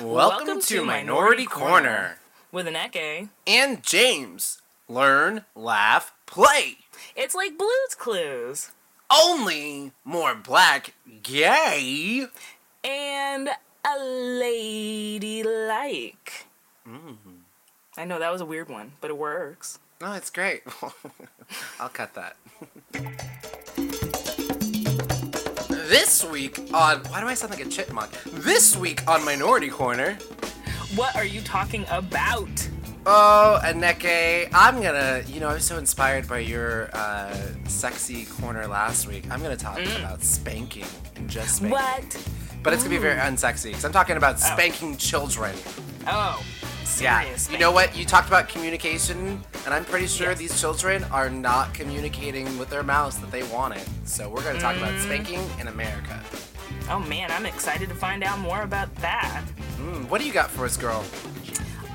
Welcome, to, Minority Corner. with Aneke. And James. Learn, laugh, play. It's like Blue's Clues. Only more black, gay. And a lady like. Mm-hmm. I know that was a weird one, but it works. No, it's great. I'll cut that. this week on. Why do I sound like a chipmunk? This week on Minority Corner. What are you talking about? Oh, Aneke, I'm gonna, you know, I was so inspired by your uh, sexy corner last week. I'm gonna talk about spanking and just spanking. What? But it's gonna be very unsexy because I'm talking about spanking children. Oh, Yeah. You know what? You talked about communication, and I'm pretty sure Yes. these children are not communicating with their mouths that they want it. So we're gonna talk Mm. about spanking in America. Oh man, I'm excited to find out more about that. Mm, what do you got for us, girl?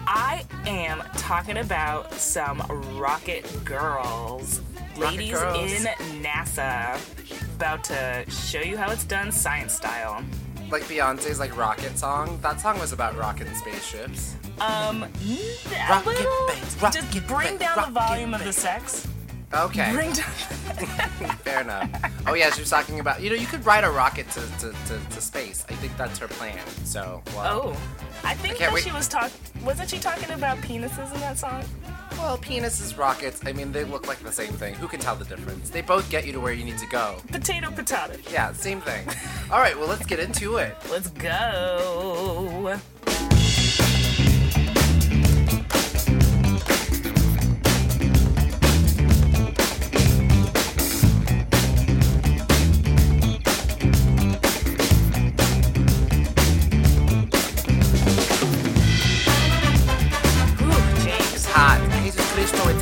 I am talking about some rocket girls. Rocket Ladies girls. in NASA. About to show you how it's done science style. Like Beyonce's like rocket song. That song was about rocket and spaceships. Um, Rocket little, bass, rocket just bring down the volume of the sex. Okay. Bring down. Fair enough. Oh yeah, she was talking about you know you could ride a rocket to, to, to, to space. I think that's her plan. So well, Oh, I think can't that wait- she was talking. Wasn't she talking about penises in that song? well, penises, rockets. I mean, they look like the same thing. Who can tell the difference? They both get you to where you need to go. Potato, potato. Yeah, same thing. All right, well let's get into it. Let's go.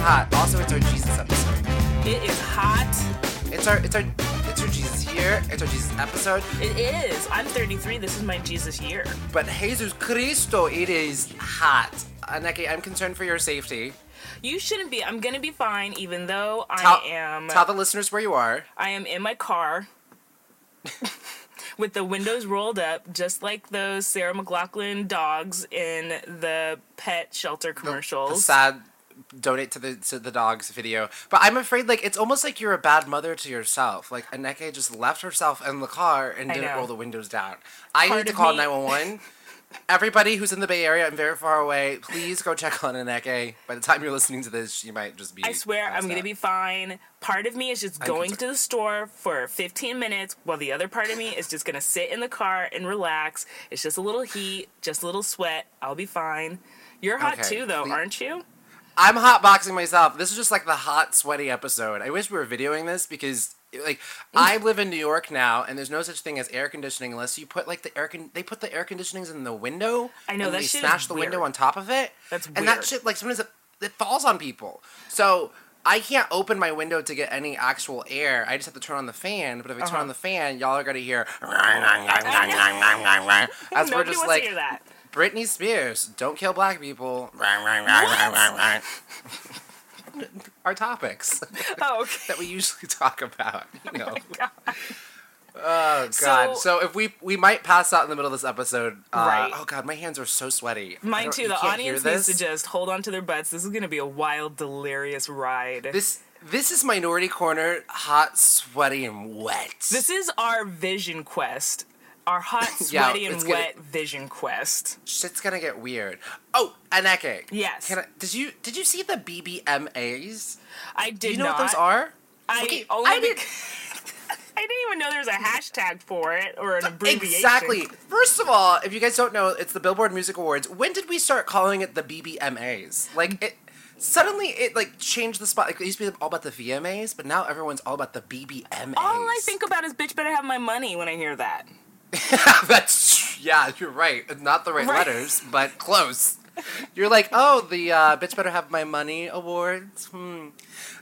Hot. Also, it's our Jesus episode. it is hot. It's our it's our it's our Jesus year. It's our Jesus episode. It is. I'm 33. This is my Jesus year. But Jesus Cristo, it is hot. Aneke, I'm concerned for your safety. You shouldn't be. I'm gonna be fine, even though Tell, I am. tell the listeners where you are. I am in my car with the windows rolled up, just like those Sarah McLachlan dogs in the pet shelter The commercials. sad donate to the to the dogs video. But I'm afraid like it's almost like you're a bad mother to yourself. Like Aneke just left herself in the car and I didn't know. roll the windows down. I Part need to call 911. Everybody who's in the Bay Area and very far away, please go check on Aneke. By the time you're listening to this, she might just be. I swear I'm gonna out. be fine. Part of me is just I'm going concerned. to the store for 15 minutes, while the other part of me is just gonna sit in the car and relax. It's just a little heat, just a little sweat. I'll be fine. You're hot Okay, too, though, please- aren't you? I'm hotboxing myself. This is just like the hot, sweaty episode. I wish we were videoing this because, like, I live in New York now, and there's no such thing as air conditioning unless you put like the air con. They put the air conditionings in the window. I know, and that they shit smash the window on top of it. That's And that shit, like, sometimes it, it falls on people. So. I can't open my window to get any actual air. I just have to turn on the fan. But if I turn Uh-huh. on the fan, y'all are gonna hear as we're Nobody just wants like to hear that. Britney Spears, don't kill black people. Our topics Oh, okay. that we usually talk about, you know. God. Oh god. So, So- if we we might pass out in the middle of this episode. Uh, Right. Oh god, my hands are so sweaty. Mine too. The audience needs to just hold on to their butts. This is going to be a wild, delirious ride. This this is Minority Corner, hot, sweaty, and wet. This is our vision quest. Our hot, Yeah, sweaty, and gonna- wet vision quest. shit's gonna get weird. Oh, Aneke. Yes. Can I, did you did you see the BBMAs? I did Do you know not. what those are? I Okay, only I did- I didn't even know there was a hashtag for it or an abbreviation. Exactly. First of all, if you guys don't know, it's the Billboard Music Awards. When did we start calling it the BBMAs? Like it suddenly it like changed the spot. Like it used to be all about the VMAs, but now everyone's all about the BBMAs. All I think about is bitch better have my money when I hear that. That's yeah, you're right. Not the right, Right. letters, but close. You're like, oh, the uh, bitch better have my money awards. Hmm.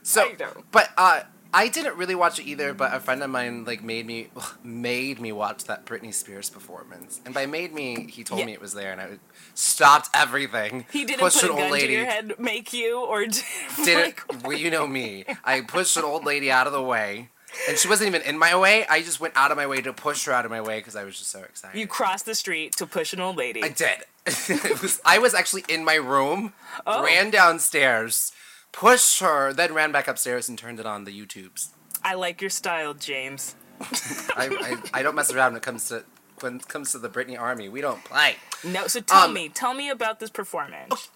So, but uh, I didn't really watch it either. But a friend of mine like made me made me watch that Britney Spears performance, and by made me, he told Yeah. me it was there, and I stopped everything. He didn't pushed put an old lady. your head, make you, or did, Did like, it? Well, you know me. I pushed an old lady out of the way. And she wasn't even in my way. I just went out of my way to push her out of my way because I was just so excited. You crossed the street to push an old lady. I did. was, I was actually in my room, Oh. ran downstairs, pushed her, then ran back upstairs and turned it on the YouTubes. I like your style, James. I, I, I don't mess around when it comes to when it comes to the Britney Army. We don't play. No, so tell Um, me, tell me about this performance.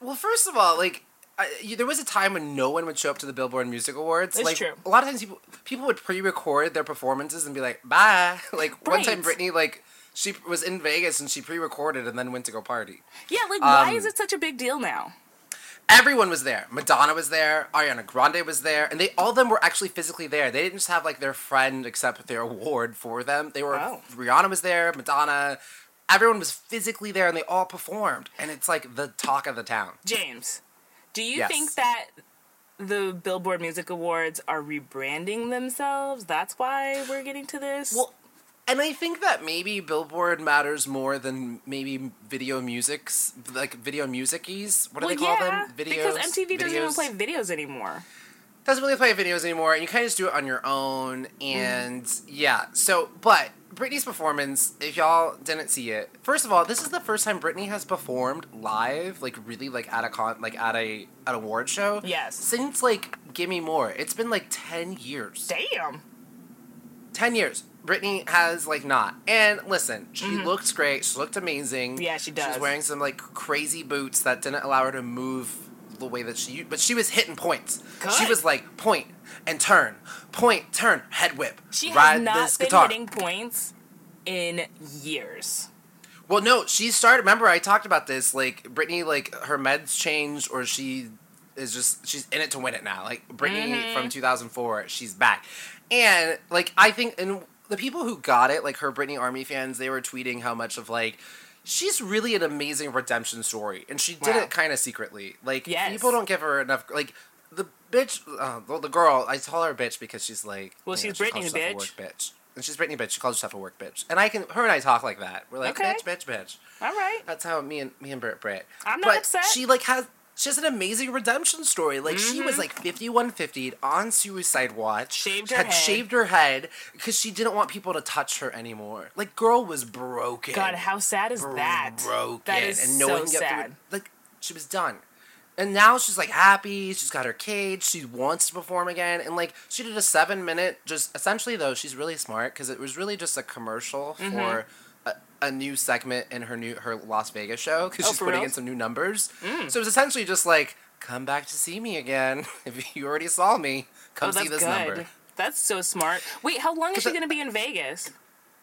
Well, first of all, like. I, you, there was a time when no one would show up to the Billboard Music Awards. It's like true. a lot of times, people people would pre-record their performances and be like, "Bye." Like one time, Right. Britney like she was in Vegas and she pre-recorded and then went to go party. Yeah, like why um, is it such a big deal now? everyone was there. Madonna was there. Ariana Grande was there, and they all of them were actually physically there. They didn't just have like their friend accept their award for them. They were Oh. Rihanna was there, Madonna. Everyone was physically there, and they all performed. And it's like the talk of the town. James, do you Yes. think that the Billboard Music Awards are rebranding themselves? That's why we're getting to this? Well, and I think that maybe Billboard matters more than maybe video musics, like video musicies. What do Well, they call yeah, them? Videos. because MTV doesn't even play videos anymore. doesn't really play videos anymore, and you kind of just do it on your own. And yeah, so but Britney's performance, if y'all didn't see it, first of all, this is the first time Britney has performed live, like really like at a con, like at a an award show. Yes. Since like Gimme More, it's been like ten years. Damn. 10 years. Britney has like not. And listen, she looks great. She looked amazing. Mm-hmm. Yeah, she does. She's wearing some like crazy boots that didn't allow her to move the way that she but she was hitting points. She was like point and turn, point, turn, head whip. She has not been guitar. hitting points in years. Well, no, she started. Remember, I talked about this. Like Britney, like her meds changed, or she is just she's in it to win it now. Like Britney Mm-hmm. from 2004, she's back, and like I think, and the people who got it, like her Britney Army fans, they were tweeting how much of like. She's really an amazing redemption story, and she did Wow. it kind of secretly. Like Yes. people don't give her enough. Like the bitch, uh, well, the girl. I call her bitch because she's like. Well, you know, she's she a bitch. work bitch. And she's Britney bitch. She calls herself a work bitch. And I can, her and I talk like that. We're like, Okay. bitch, bitch, bitch. All right. That's how me and me and Brit Brit. I'm not but upset. She like has she has an amazing redemption story. Like she Mm-hmm. was like 5150 on suicide watch. Shaved her had head. shaved her head because she didn't want people to touch her anymore. Like girl was broken. God, how sad is that? Broken. That is and no so one get through Like she was done. And now she's like happy. She's got her cage. She wants to perform again. And like she did a seven minute, just essentially though she's really smart because it was really just a commercial Mm-hmm. for a, a new segment in her new her Las Vegas show because Oh, she's putting real? Mm. in some new numbers. So it was essentially just like come back to see me again if you already saw me. Come oh, see this good. number. That's so smart. Wait, how long is she going to be in Vegas?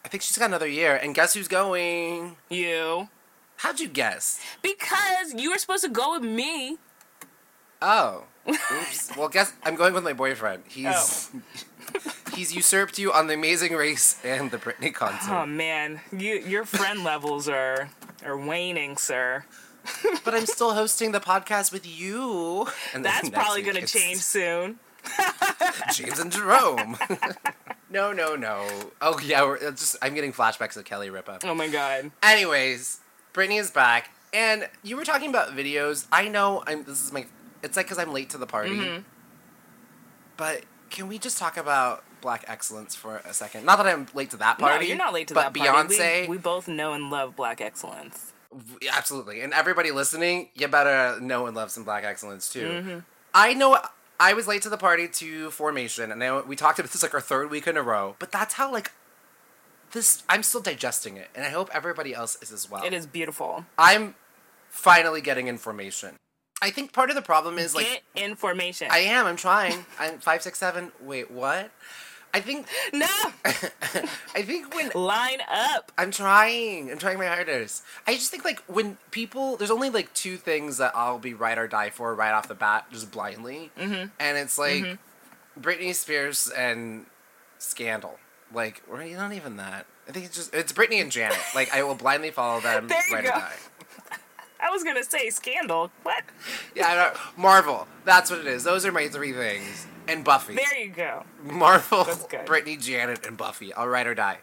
I think she's got another year. And guess who's going? You. How'd you guess? Because you were supposed to go with me. Oh. Oops. well, guess I'm going with my boyfriend. He's Oh. he's usurped you on the Amazing Race and the Britney concert. Oh man, you your friend levels are are waning, sir. but I'm still hosting the podcast with you. And That's probably gonna change soon. James and Jerome. no, no, no. Oh yeah, we're, just I'm getting flashbacks of Kelly Ripa. Oh my god. Anyways, Britney is back, and you were talking about videos. I know I'm. This is my. It's like because I'm late to the party. Mm-hmm. But can we just talk about Black Excellence for a second? Not that I'm late to that party. no, you're not late to but that party. Beyonce, We, we both know and love Black Excellence. absolutely, and everybody listening, you better know and love some Black Excellence too. Mm-hmm. I know. I was late to the party to Formation, and I, we talked about this like our third week in a row. But that's how like this. I'm still digesting it, and I hope everybody else is as well. It is beautiful. I'm finally getting information. I think part of the problem is like Get information. I am. I'm trying. I'm five, six, seven. Wait, what? I think. no, I think when line up. I'm trying. I'm trying my hardest. I just think like when people, there's only like two things that I'll be ride or die for right off the bat, just blindly, mm-hmm. and it's like Britney Spears and Scandal. Like, or not even that. I think it's just it's Britney and Janet. Like, I will blindly follow them There you right go. or die. I was gonna say scandal. What? Yeah. Marvel. That's what it is. Those are my three things. And Buffy. There you go. Marvel. Britney, Janet, and Buffy. I'll ride or die.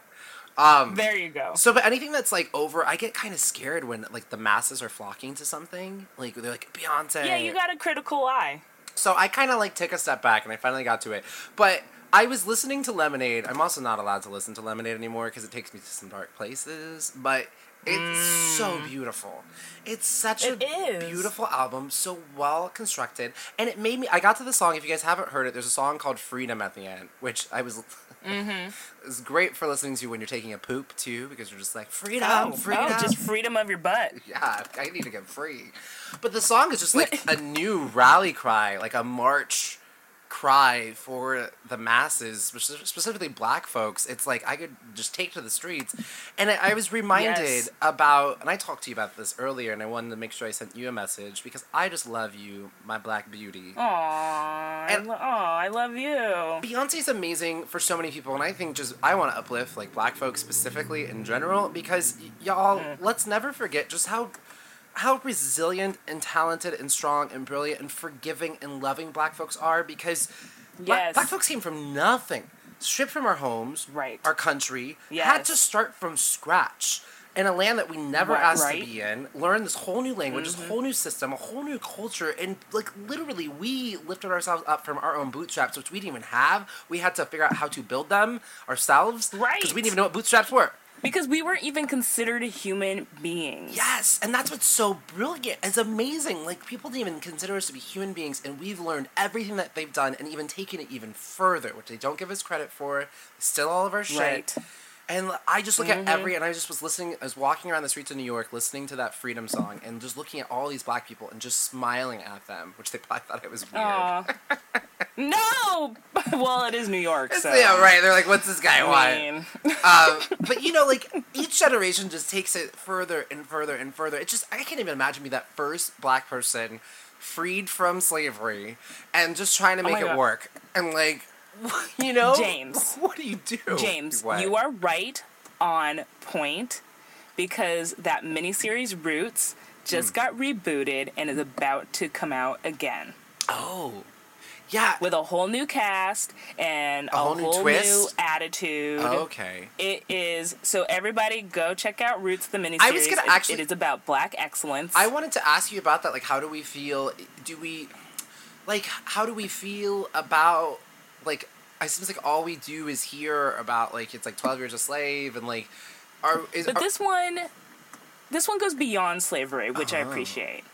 Um, There you go. so, but anything that's like over, I get kind of scared when like the masses are flocking to something. Like they're like Beyonce. Yeah, you got a critical eye. So I kind of like take a step back, and I finally got to it. But I was listening to Lemonade. I'm also not allowed to listen to Lemonade anymore because it takes me to some dark places. But it's so beautiful. It's such It a is. beautiful album, so well constructed, and it made me. I got to the song. If you guys haven't heard it, there's a song called "Freedom" at the end, which I was. Mm-hmm. it's great for listening to when you're taking a poop too, because you're just like freedom, Oh, freedom. oh, just freedom of your butt. yeah, I need to get free. But the song is just like a new rally cry, like a march cry for the masses, specifically black folks. It's like I could just take to the streets. And I, I was reminded Yes. about, and I talked to you about this earlier, and I wanted to make sure I sent you a message because I just love you, my black beauty. Aww, I And- lo- aw, I love you. Beyonce's amazing for so many people, and I think just I want to uplift like black folks specifically in general because y- y'all Mm. let's never forget just how how resilient and talented and strong and brilliant and forgiving and loving black folks are because black, Yes. black folks came from nothing, stripped from our homes, Right. our country, had to start from scratch. In a land that we never Right, asked right. to be in, learn this whole new language, Mm-hmm. this whole new system, a whole new culture, and like literally, we lifted ourselves up from our own bootstraps, which we didn't even have. We had to figure out how to build them ourselves, Because we didn't even know what bootstraps were. Because we weren't even considered human beings. Yes, and that's what's so brilliant. It's amazing. Like people didn't even consider us to be human beings, and we've learned everything that they've done, and even taken it even further, which they don't give us credit for. Still all of our shit. Right. And I just look at every, and I just was listening, I was walking around the streets of New York listening to that Freedom song and just looking at all these black people and just smiling at them, which they probably thought it was weird. No! well, it is New York, so. yeah, right. They're like, what's this guy want? I mean, um, but you know, like each generation just takes it further and further and further. It just I can't even imagine me that first black person freed from slavery and just trying to Oh make my it God. work and like you know James. what do you do James, What? you are right on point because that miniseries Roots just hmm. got rebooted and is about to come out again oh yeah with a whole new cast and a, whole new whole twist? new attitude. okay It is so everybody go check out Roots the miniseries. I was gonna It- actually- it is about black excellence. I wanted to ask you about that like how do we feel do we like how do we feel about like I seems like all we do is hear about like it's like 12 years a slave and like are is But are- this one, this one goes beyond slavery, which I Oh. appreciate.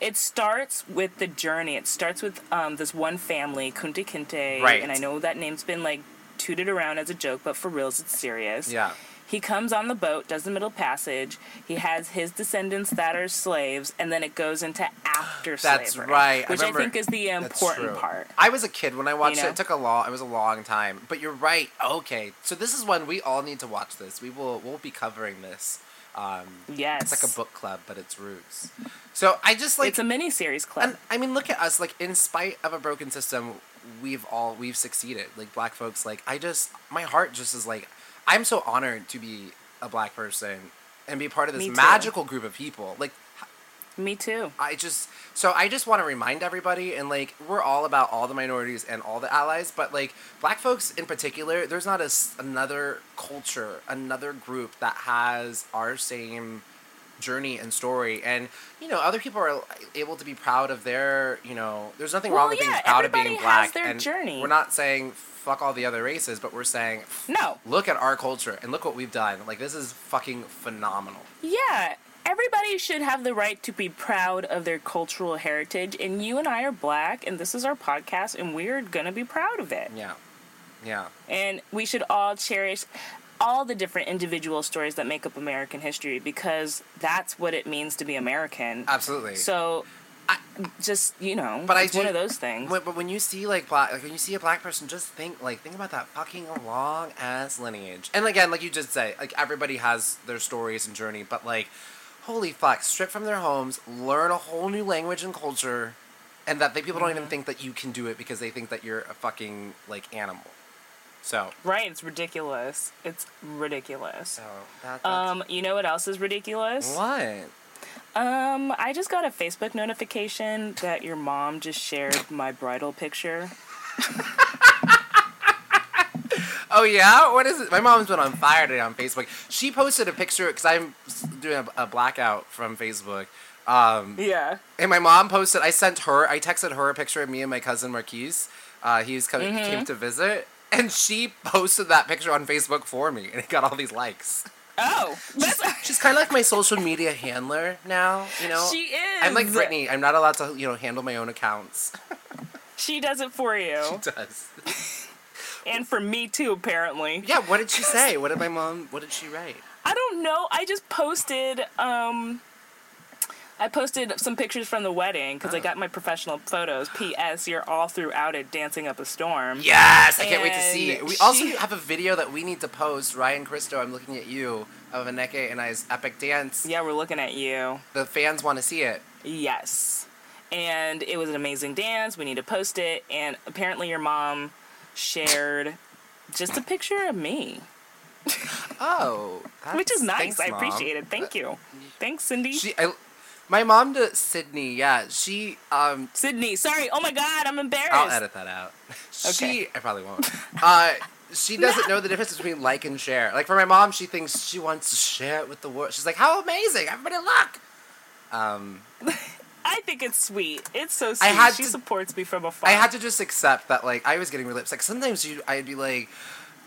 It starts with the journey. It starts with um, this one family, Kunta Kinte, Right. and I know that name's been like tooted around as a joke, but for reals, it's serious. yeah He comes on the boat, does the Middle Passage. He has his descendants that are slaves, and then it goes into after That's slavery, right. I which I, remember- think is the important true. part. I was a kid when I watched You it. know? It took a long. It was a long time. But you're right. Okay, so this is one we all need to watch. This we will. We'll be covering this. Um, Yes, it's like a book club, but it's roots. So I just like. it's a mini series club. and I mean, look at us. Like, in spite of a broken system, we've all we've succeeded. Like black folks. Like I just, my heart just is like, I'm so honored to be a black person and be part of this magical group of people. Like Me too. I just so I just want to remind everybody and like we're all about all the minorities and all the allies, but like black folks in particular, there's not a, another culture, another group that has our same journey and story and you know other people are able to be proud of their you know there's nothing Well, wrong with being yeah, proud of being black and journey. we're not saying fuck all the other races but we're saying No, look at our culture and look what we've done. Like this is fucking phenomenal. Yeah, everybody should have the right to be proud of their cultural heritage, and you and I are black, and this is our podcast, and we're gonna be proud of it. yeah. Yeah. And we should all cherish all the different individual stories that make up American history because that's what it means to be American. absolutely So, just you know, But I it's one do- of those things. When, but when you see like black, like when you see a black person, just think like think about that fucking long ass lineage. And again, like you just say, like everybody has their stories and journey, but like, holy fuck, stripped from their homes, learn a whole new language and culture, and that they, people don't even Mm-hmm. think that you can do it because they think that you're a fucking like animal. So, Right? It's ridiculous. It's ridiculous. so that, that's Um, you know what else is ridiculous? what? Um, I just got a Facebook notification that your mom just shared my bridal picture. Oh yeah, what is it? My mom's been on fire today on Facebook. She posted a picture because I'm doing a, a blackout from Facebook. Um, Yeah. and my mom posted. I sent her. I texted her a picture of me and my cousin Marquise. Uh, he was coming, Mm-hmm. came to visit, and she posted that picture on Facebook for me, and it got all these likes. Oh, that's, She's kind of like my social media handler now. You know, she is. I'm like Britney. I'm not allowed to, you know, handle my own accounts. She does it for you, She Does. and for me too. Apparently, Yeah. What did she say? What did my mom? What did she write? I don't know. I just posted. Um, I posted some pictures from the wedding because I Oh. got my professional photos. P.S. You're all throughout it, dancing up a storm. Yes, I can't wait to see it. We also have a video that we need to post. Ryan Christo, I'm looking at you of Aneke and I's epic dance. Yeah, we're looking at you. The fans want to see it. Yes. And it was an amazing dance. We need to post it. And apparently, your mom shared just a picture of me, Oh, which is nice. thanks, I appreciate it. Thank uh, you. Thanks, Cindy. She, I, my mom to Sydney. Yeah, she. Um, Sydney. Sorry. Oh my God, I'm embarrassed. I'll edit that out. Okay. She, I probably won't. Uh, she doesn't know the difference between like and share. Like for my mom, she thinks she wants to share it with the world. She's like, "How amazing! Everybody look!" Um, I think it's sweet. It's so sweet. I had she to- supports me from afar. I had to just accept that. Like I was getting really upset. Like sometimes you, I'd be like,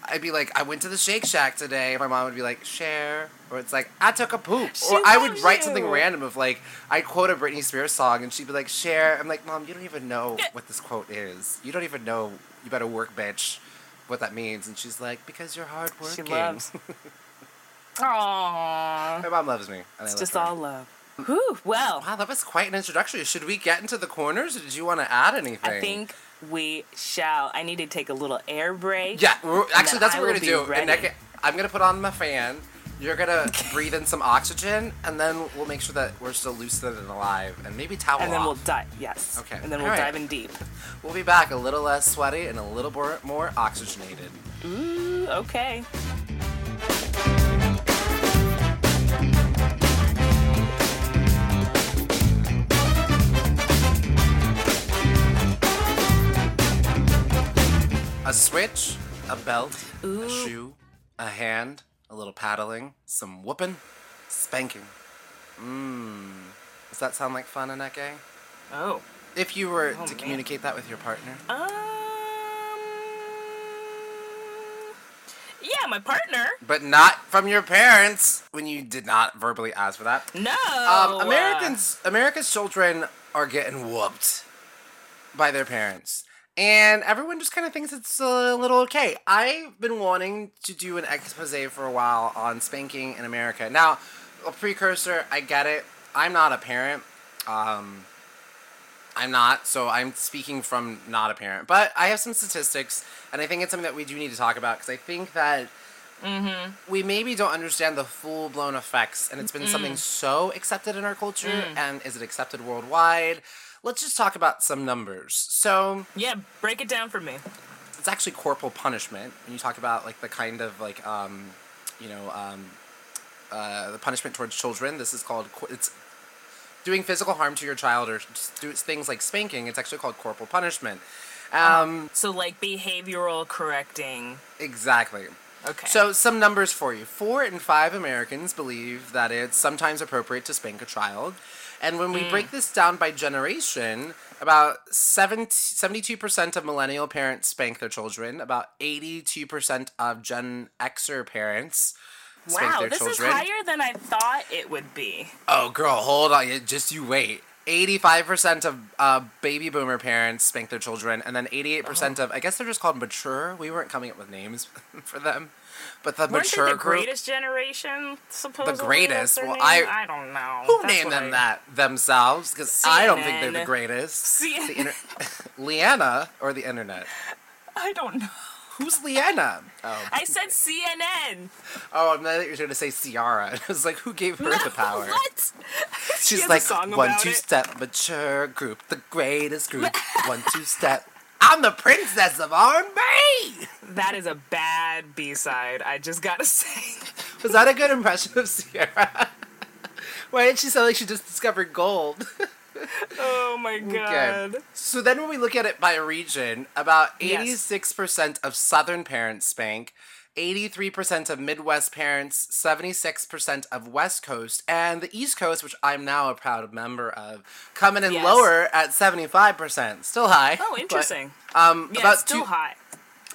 I'd be like, I went to the Shake Shack today. My mom would be like, share, or it's like, I took a poop, She or I would write something random of like, I'd quote a Britney Spears song, and she'd be like, share. I'm like, Mom, you don't even know what this quote is. You don't even know. You better work, bitch. What that means, and she's like, because you're hardworking. She loves. Aww. My mom loves me. And I It's love just her. all love. Whew. Well, Wow, that was quite an introduction. Should we get into the corners, or did you want to add anything? I think we shall. I need to take a little air break. Yeah, we're, actually, that's I what we're gonna do. be And. Nick, I'm gonna put on my fan. You're gonna breathe in some oxygen, and then we'll make sure that we're still lucid and alive, and maybe towel And then we'll dive. Yes. Okay. And then we'll right. dive in deep. We'll be back a little less sweaty and a little more, more oxygenated. Ooh. Okay. A switch, a belt, Ooh. a shoe, a hand, a little paddling, some whooping, spanking. Mmm. Does that sound like fun, Aneke? Oh. If you were Oh, to man. communicate that with your partner. Um. Yeah, my partner. But not from your parents when you did not verbally ask for that. No. Um, Americans, America's children are getting whooped by their parents, and everyone just kind of thinks it's a little okay. I've been wanting to do an expose for a while on spanking in America. Now, a precursor, I get it. I'm not a parent. Um, I'm not, so I'm speaking from not a parent. But I have some statistics, and I think it's something that we do need to talk about because I think that mm-hmm. we maybe don't understand the full blown effects, and it's been something so accepted in our culture, and is it accepted worldwide? Let's just talk about some numbers. So Yeah, break it down for me. it's actually corporal punishment when you talk about like the kind of like um, you know um, uh, the punishment towards children. This is called it's doing physical harm to your child or do things like spanking. It's actually called corporal punishment. Um, So like behavioral correcting. exactly. Okay. So, some numbers for you. Four in five Americans believe that it's sometimes appropriate to spank a child. And when we break this down by generation, about 70, 72% of millennial parents spank their children, about 82% of Gen Xer parents spank wow, this children. is higher than I thought it would be. Oh, girl, hold on. Just you wait. 85% of uh, baby boomer parents spank their children, and then 88% Oh. of, I guess they're just called mature. We weren't coming up with names for them. But the Weren't mature the group. greatest generation? Supposedly, The greatest? Well, name? I- I don't know. Who That's named them I- that themselves? Because I don't think they're the greatest. C- The inter- Leanna or the internet? I don't know. Who's Leanna? Oh, I said CNN. oh, I'm not you're going to say Ciara. I was like, who gave her No, the power? What? She She's a like one two it. step mature group, the greatest group. one two step. I'm the princess of R&B. That is a bad B side. I just gotta say. Was that a good impression of Ciara? Why did she sound like she just discovered gold? Oh my god. So then when we look at it by region, about 86% of Southern parents spank, 83% of Midwest parents, 76% of West Coast, and the East Coast, which I'm now a proud member of, coming in Yes. lower at 75%. Still high. Oh, but, interesting. um, yeah, about still two, high.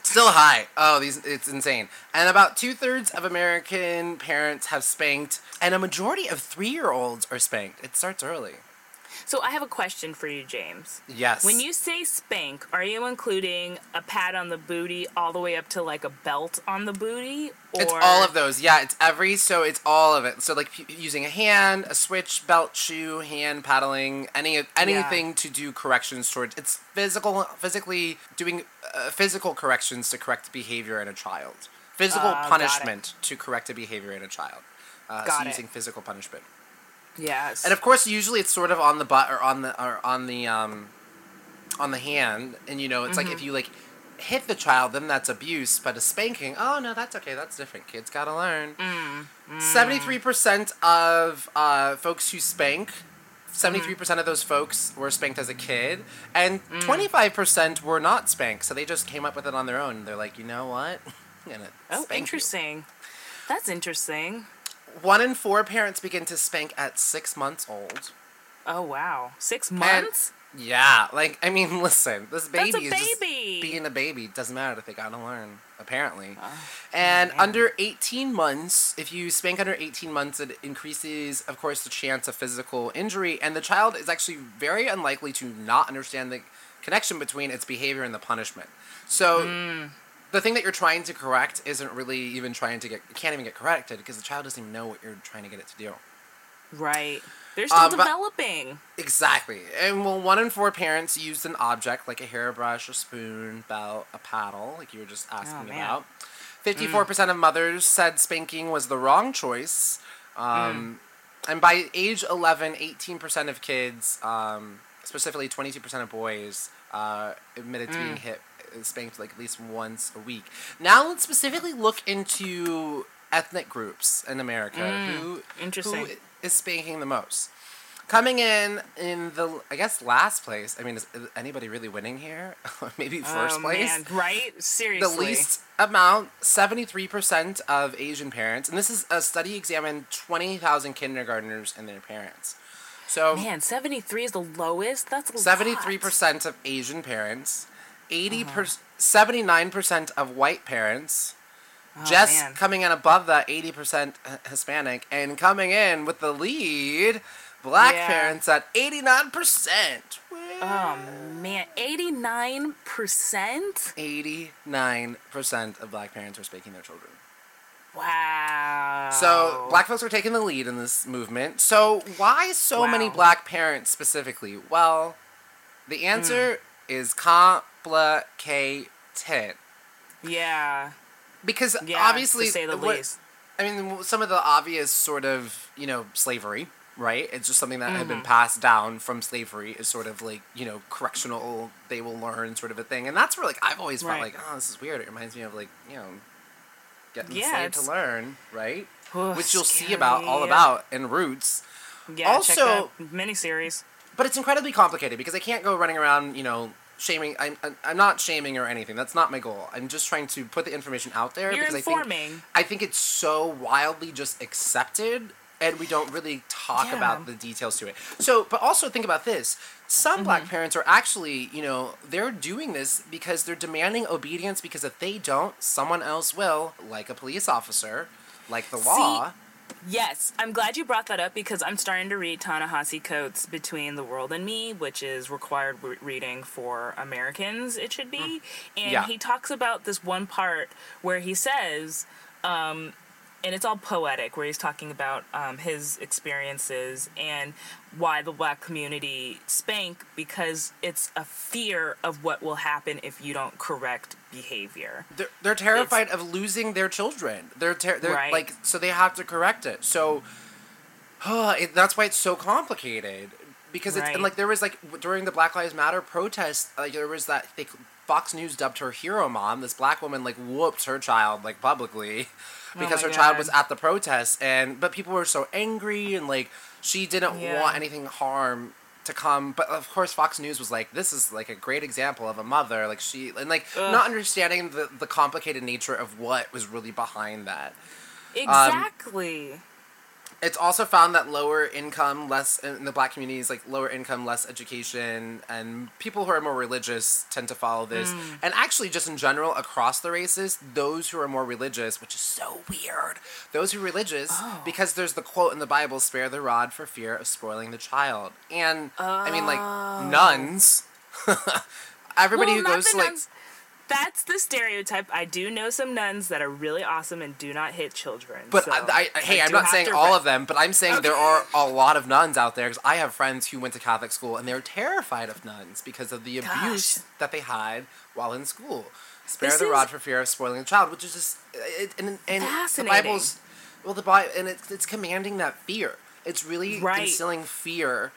Still high. Oh, these it's insane. And about two thirds of American parents have spanked, and a majority of three year olds are spanked. It starts early. So I have a question for you, James. Yes. When you say spank, are you including a pat on the booty all the way up to like a belt on the booty? Or... It's all of those. Yeah, it's every so it's all of it. So like p- using a hand, a switch, belt, shoe, hand paddling, any anything to do corrections towards it's physical physically doing uh, physical corrections to correct behavior in a child. Physical Uh, punishment to correct a behavior in a child. Uh, Got so it. using physical punishment. Yes. And of course, usually it's sort of on the butt or on the or on the um, on the hand, and you know, it's like Mm-hmm. if you like hit the child, then that's abuse. But a spanking, oh no, that's okay. That's different. Kids gotta learn. Mm, Seventy-three percent of uh, folks who spank. Mm-hmm. Seventy-three percent of those folks were spanked as a kid, and Mm. twenty-five percent were not spanked. So they just came up with it on their own. They're like, you know what? I'm gonna oh, spank you." interesting. That's interesting. One in four parents begin to spank at six months old. Oh wow, six months. Yeah, like I mean, listen, this baby is just being a baby. Doesn't matter if they gotta learn, apparently. Oh, and man. under 18 months, if you spank under 18 months, it increases, of course, the chance of physical injury, and the child is actually very unlikely to not understand the connection between its behavior and the punishment. So. Mm. The thing that you're trying to correct isn't really even trying to get, can't even get corrected because the child doesn't even know what you're trying to get it to do. Right. They're still Uh, developing. Exactly. And well, one in four parents used an object like a hairbrush, a spoon, belt, a paddle, like you were just asking Oh, about. 54% of mothers said spanking was the wrong choice. Um, And by age 11, 18% of kids, um, specifically 22% of boys, uh, admitted to being hit, uh, spanked like at least once a week. Now let's specifically look into ethnic groups in America mm, who interesting. who is spanking the most. Coming in in the I guess last place. I mean, is, is anybody really winning here? Maybe oh, first oh, place. man, right? Seriously, the least amount, seventy three percent of Asian parents, and this is a study examined twenty thousand kindergartners and their parents. So Man, 73 is the lowest? That's seventy-three percent of Asian parents, eighty Uh-huh. per seventy-nine percent of white parents. Oh, just man. coming in above that, eighty percent Hispanic, and coming in with the lead, black Yeah. parents at eighty-nine percent. Oh, man. 89%? Eighty-nine percent of black parents are spanking their children. Wow. So black folks are taking the lead in this movement. So why so many black parents specifically? Well, the answer Hmm. is complicated. Yeah. Because Yeah. obviously, to say the what- least. I mean, some of the obvious sort of, you know, slavery, right? It's just something that had Mm-hmm. been passed down from slavery is sort of like, you know, correctional, they will learn sort of a thing. And that's where, like, I've always felt Right. like, oh, this is weird. It reminds me of, like, you know, getting Yeah, enslaved to learn, right? Which you'll see about, all about in Roots. Yeah, Also- check miniseries. But it's incredibly complicated because I can't go running around, you know, shaming. I'm, I'm- not shaming or anything. That's not my goal. I'm just trying to put the information out there You're because I think informing. I think it's so wildly just accepted and we don't really talk Yeah. about the details to it. So, but also think about this. Some Mm-hmm. black parents are actually, you know, they're doing this because they're demanding obedience because if they don't, someone else will, like a police officer, like the law. Yes, I'm glad you brought that up because I'm starting to read Ta-Nehisi Coates' Between the World and Me, which is required re- reading for Americans, it should be. And Yeah. he talks about this one part where he says, um, and it's all poetic, where he's talking about um, his experiences and why the black community spank because it's a fear of what will happen if you don't correct behavior. They're, they're terrified of losing their children. They're, ter- they're Right. like, so they have to correct it. So, it, that's why it's so complicated. Because it's, and like, there was like, during the Black Lives Matter protest, like, there was that, they, Fox News dubbed her hero mom. This black woman, like, whooped her child, like, publicly. Oh because Oh her child was at the protest, and but people were so angry, and like she didn't Yeah. want anything harm to come. But of course, Fox News was like, "This is like a great example of a mother." Like she and like Ugh. not understanding the the complicated nature of what was really behind that. Exactly. It's also found that lower income, less in the black communities, like lower income, less education, and people who are more religious tend to follow this. Mm. And actually, just in general, across the races, those who are more religious, which is so weird, those who are religious, oh. because there's the quote in the Bible, spare the rod for fear of spoiling the child. And, I mean, like, oh. nuns. Everybody Well, who goes to, like, nuns. That's the stereotype. I do know some nuns that are really awesome and do not hit children. But so I, I, hey, I I'm not saying all of them, but I'm saying there are a lot of nuns out there because I have friends who went to Catholic school and they're terrified of nuns because of the abuse that they had while in school. Spare This the rod for fear of spoiling the child, which is just uh, it, and, and the Fascinating. Bible's well, the Bible and it's it's commanding that fear. It's really Right. instilling fear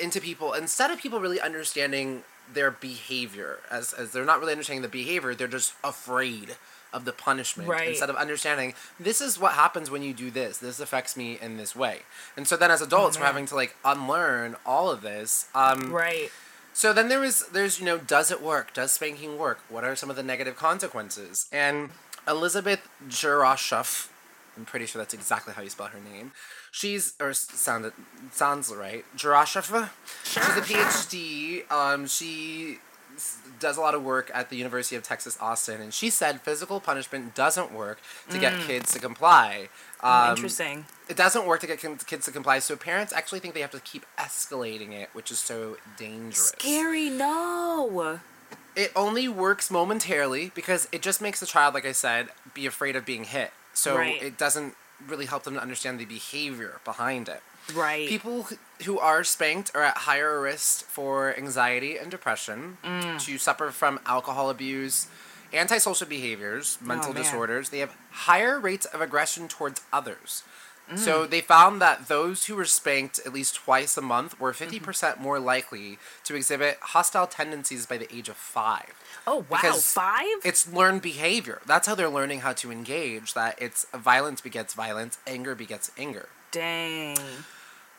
into people instead of people really understanding their behavior. As as they're not really understanding the behavior they're just afraid of the punishment Right. instead of understanding this is what happens when you do this. This affects me in this way. And so then as adults we're having to like unlearn all of this um Right. so then there was there's you know does it work? Does spanking work? What are some of the negative consequences? And elizabeth Jurashoff, i'm pretty sure that's exactly how you spell her name she's or sounded sounds right Jurashoff. she's a phd um she does a lot of work at the university of texas austin and she said physical punishment doesn't work to get kids to comply um, Interesting. it doesn't work to get kids to comply so parents actually think they have to keep escalating it which is so dangerous Scary. No. it only works momentarily because it just makes the child, like I said, be afraid of being hit. So Right. it doesn't really help them to understand the behavior behind it. Right. People who are spanked are at higher risk for anxiety and depression, Mm. to suffer from alcohol abuse, antisocial behaviors, mental Oh, disorders. They have higher rates of aggression towards others. Mm. So they found that those who were spanked at least twice a month were Mm-hmm. 50% more likely to exhibit hostile tendencies by the age of five. oh wow. because Five. It's learned behavior. That's how they're learning how to engage. That it's violence begets violence, anger begets anger. Dang.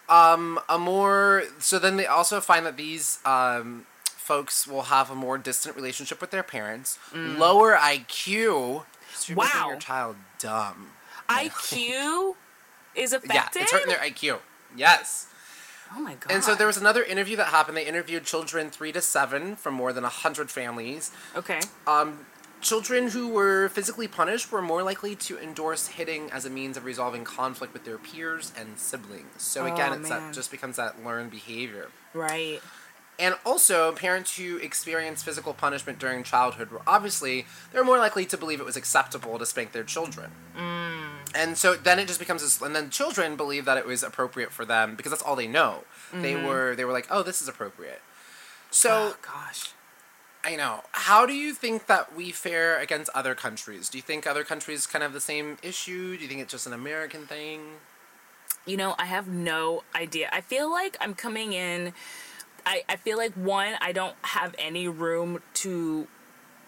Um, a more so then they also find that these um, folks will have a more distant relationship with their parents, lower IQ. So Mm. Wow. your child dumb. IQ is Yeah, it's hurting their IQ. Yes. oh my god. And so there was another interview that happened. They interviewed children three to seven from more than hundred families. Okay. Um, children who were physically punished were more likely to endorse hitting as a means of resolving conflict with their peers and siblings. So again, Oh, it's man. that just becomes that learned behavior. Right. And also, parents who experience physical punishment during childhood were obviously they're more likely to believe it was acceptable to spank their children. Mm. And so then it just becomes this, and then children believe that it was appropriate for them because that's all they know. They Mm-hmm. were they were like, oh, this is appropriate. So Oh gosh. I know. How do you think that we fare against other countries? Do you think other countries kind of have the same issue? Do you think it's just an American thing? You know, I have no idea. I feel like I'm coming in. I, I feel like one, I don't have any room to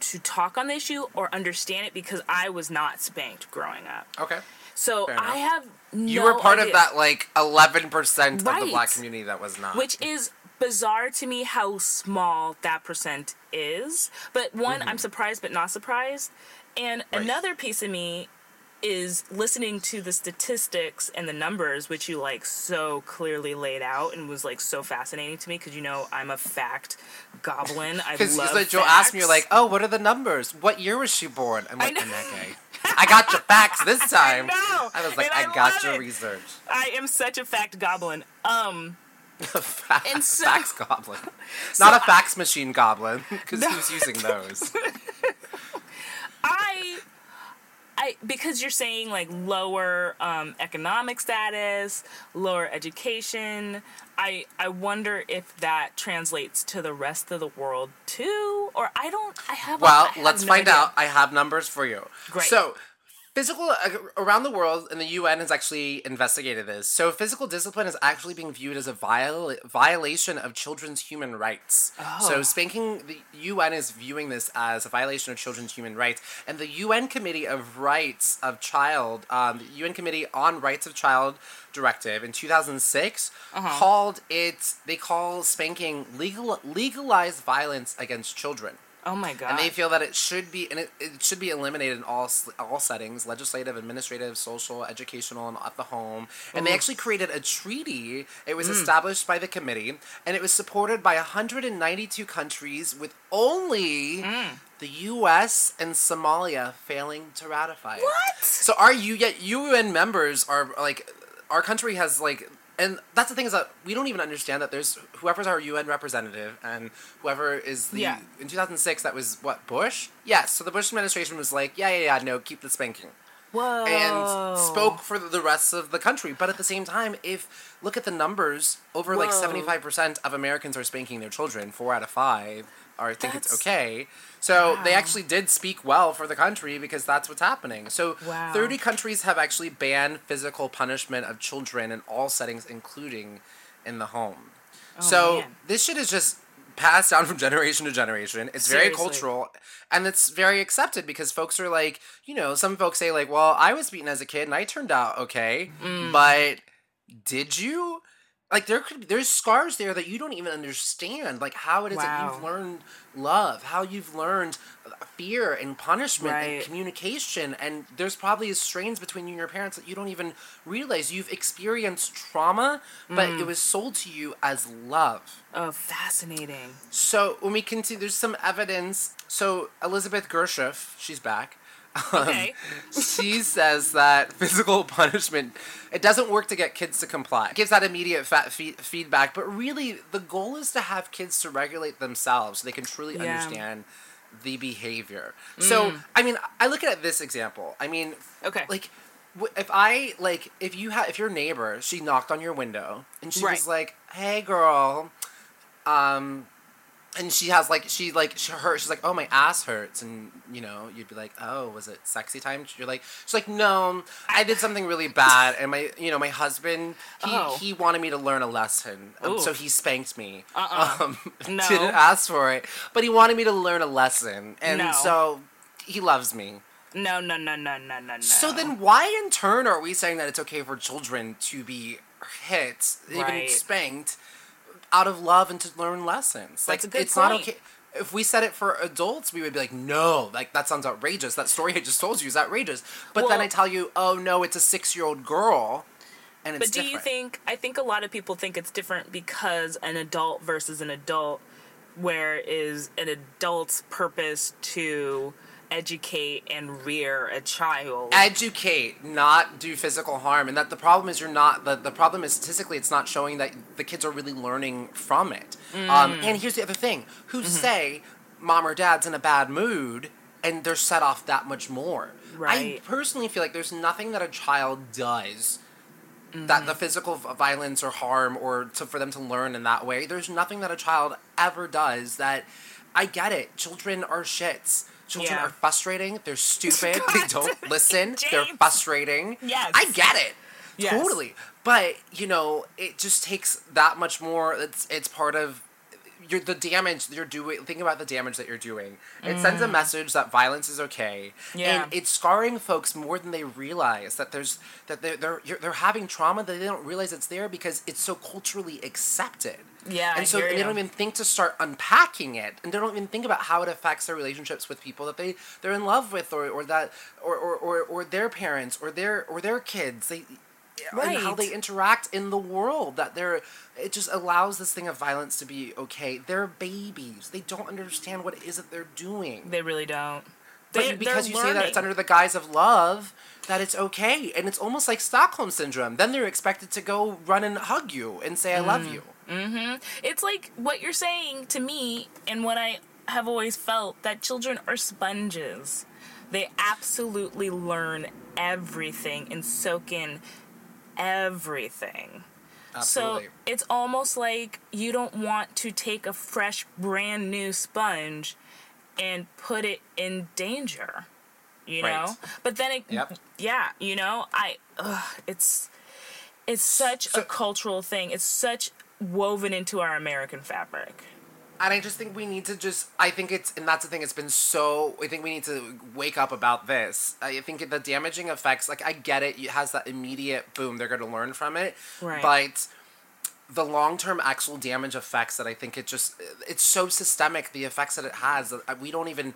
to talk on the issue or understand it because I was not spanked growing up. Okay. So I have no You were part of that like 11% of the black community that was not. which is bizarre to me how small that percent is. But one, I'm surprised but not surprised. And Mm-hmm. Right. another piece of me is listening to the statistics and the numbers, which you like so clearly laid out and was like so fascinating to me because you know I'm a fact goblin. I love Because like, Joe facts. asked me, you're like, oh, what are the numbers? What year was she born? I'm like, I know. Renee. I got your facts this time. know, I was like, and I, I got your it. research. I am such a fact goblin. Um, Fa- And so- fax goblin. Not a fax machine goblin, because who's using those? I I because you're saying like lower um, economic status, lower education. I I wonder if that translates to the rest of the world too, or I don't. I have. Well, I have let's no find idea. out. I have numbers for you. Great. So, physical uh, around the world, and the UN has actually investigated this. So, physical discipline is actually being viewed as a viol- violation of children's human rights. So, Oh. spanking the UN is viewing this as a violation of children's human rights, and the UN Committee of Rights of Child, um, the UN Committee on Rights of Child directive in 2006 Uh-huh. called it. They call spanking legal legalized violence against children. Oh my god. And they feel that it should be, and it, it should be eliminated in all all settings: legislative, administrative, social, educational, and at the home. And they actually created a treaty. It was mm. established by the committee, and it was supported by 192 countries, with only mm. the U.S. and Somalia failing to ratify. it. What? So our U yet UN members are like, our country has like. And that's the thing is that we don't even understand that there's whoever's our UN representative and whoever is the Yeah. in 2006 that was what Bush? Yes so the Bush administration was like yeah yeah yeah no keep the spanking. Whoa. and spoke for the rest of the country. But at the same time if look at the numbers over like 75% of Americans are spanking their children. Four out of five are think it's okay so they actually did speak well for the country because that's what's happening so Wow. 30 countries have actually banned physical punishment of children in all settings including in the home so Oh, man. this shit is just passed down from generation to generation. It's very Seriously. cultural and it's very accepted because folks are like, you know, some folks say like, "Well, I was beaten as a kid and I turned out okay." Mm. But did you? Like there could there's scars there that you don't even understand like how it is that you've learned love, how you've learned fear and punishment and communication and there's probably strains between you and your parents that you don't even realize you've experienced trauma but Mm. it was sold to you as love. Oh, fascinating. So when we continue, there's some evidence. So Elizabeth Gershoff, she's back. Um, she says that physical punishment it doesn't work to get kids to comply. It gives that immediate fe- feedback, but really the goal is to have kids to regulate themselves so they can truly Yeah. understand the behavior. So I mean, I look at this example. I mean, Okay. like if I like if you have if your neighbor she knocked on your window and she Right. was like, "Hey, girl," um, and she has like she like she hurt. She's like, "Oh, my ass hurts," and you know you'd be like, "Oh, was it sexy time?" You're like, she's like, "No, I did something really bad, and my you know my husband he Oh. he wanted me to learn a lesson, um, so he spanked me. Uh-uh. Um, No. didn't ask for it, but he wanted me to learn a lesson, and No. so he loves me." no, no, no, no, no, no, no. So then, why in turn are we saying that it's okay for children to be hit, even Right. spanked, out of love and to learn lessons? Like That's a good it's not okay. If we said it for adults, we would be like, no, like that sounds outrageous. That story I just told you is outrageous. But then I tell you, oh no, it's a six-year-old girl, and it's But do different. you think? I think a lot of people think it's different because an adult versus an adult, where is an adult's purpose to educate and rear a child? educate not do physical harm and that the problem is you're not the, the problem is statistically it's not showing that the kids are really learning from it um, Mm. and here's the other thing who Mm-hmm. say mom or dad's in a bad mood and they're set off that much more i personally feel like there's nothing that a child does that Mm-hmm. the physical violence or harm or to, for them to learn in that way there's nothing that a child ever does that i get it children are shits children Yeah. are frustrating they're stupid they don't listen they're frustrating Yes. i get it Yes. totally but you know it just takes that much more it's it's part of you're the damage you're doing think about the damage that you're doing. It sends a message that violence is okay. Mm. Yeah. and it's scarring folks more than they realize that there's that they're they're, you're, they're having trauma that they don't realize it's there because it's so culturally accepted. Yeah, and so they don't even think to start unpacking it. And they don't even think about how it affects their relationships with people that they they're in love with or, or that or, or, or, or their parents or their or their kids. They and how they interact in the world that they're it just allows this thing of violence to be okay. They're babies. They don't understand what it is that they're doing. They really don't. but They- because you say that it's under the guise of love that it's okay. And it's almost like stockholm syndrome. Then they're expected to go run and hug you and say i love you. Mm. you It's like what you're saying to me, and what I have always felt that children are sponges. They absolutely learn everything and soak in everything. absolutely So it's almost like you don't want to take a fresh, brand new sponge and put it in danger. You Right. know, but then it, Yep. yeah, you know, I, ugh, it's, it's such So- a cultural thing. It's such woven into our American fabric. And I just think we need to just. I think it's, and that's the thing. It's been so. I think we need to wake up about this. I think the damaging effects. Like I get it. It has that immediate boom. They're going to learn from it. Right. But the long term actual damage effects that I think it just it's so systemic the effects that it has that uh, we don't even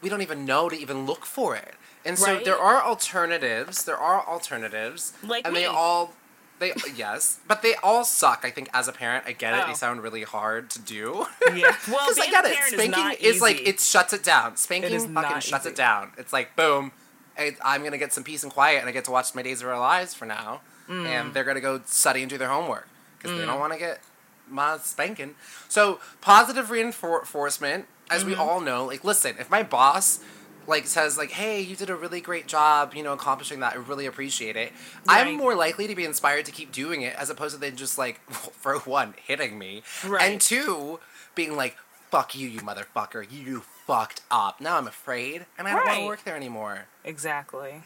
we don't even know to even look for it. And so Right. there are alternatives. There are alternatives, Like and they all they yes, but they all suck. I think as a parent, I get it. Oh. They sound really hard to do. Yeah. Well, Because I get a it. parent is Spanking not is like it shuts it down. Spanking is fucking shuts easy. it down. It's like boom, I, I'm gonna get some peace and quiet, and I get to watch my days of our lives for now, Mm. and they're gonna go study and do their homework because they don't want to get ma spanking. So positive reinforcement, as Mm-hmm. we all know, like listen, if my boss like says like hey you did a really great job you know accomplishing that. I really appreciate it. I'm more likely to be inspired to keep doing it as opposed to then just like for one hitting me. Right. and two being like fuck you you motherfucker. You fucked up. Now i'm afraid and i don't want to work there anymore. Exactly.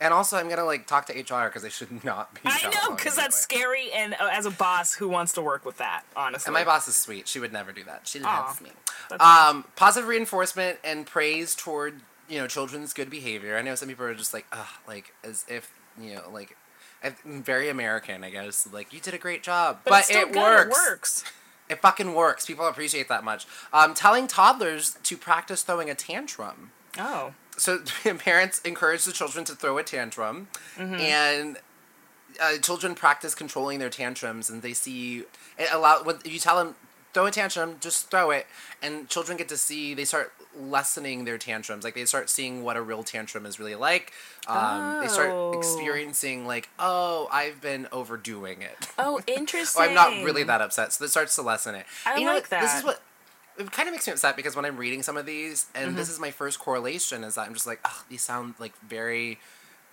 And also i'm gonna like talk to hr because they should not be I know, because that's scary. And uh, as a boss, who wants to work with that? Honestly, and my boss is sweet she would never do that she loves me That's um, positive reinforcement and praise toward you know children's good behavior. I know some people are just like, ugh, like as if you know, like I- very American, I guess. Like you did a great job, but, it's still it good, works. It works. It fucking works. People appreciate that much. Um, telling toddlers to practice throwing a tantrum. Oh, So parents encourage the children to throw a tantrum, Mm-hmm. and uh, children practice controlling their tantrums, and they see it allow when you tell them throw a tantrum, just throw it, and children get to see they start lessening their tantrums. Like they start seeing what a real tantrum is really like. Um, They start Oh. experiencing like, oh, I've been overdoing it. oh, interesting. Oh, I'm not really that upset. So that starts to lessen it. I you know, like This is that. what it kind of makes me upset because when I'm reading some of these, and Mm-hmm. this is my first correlation, is that I'm just like, oh, these sound like very,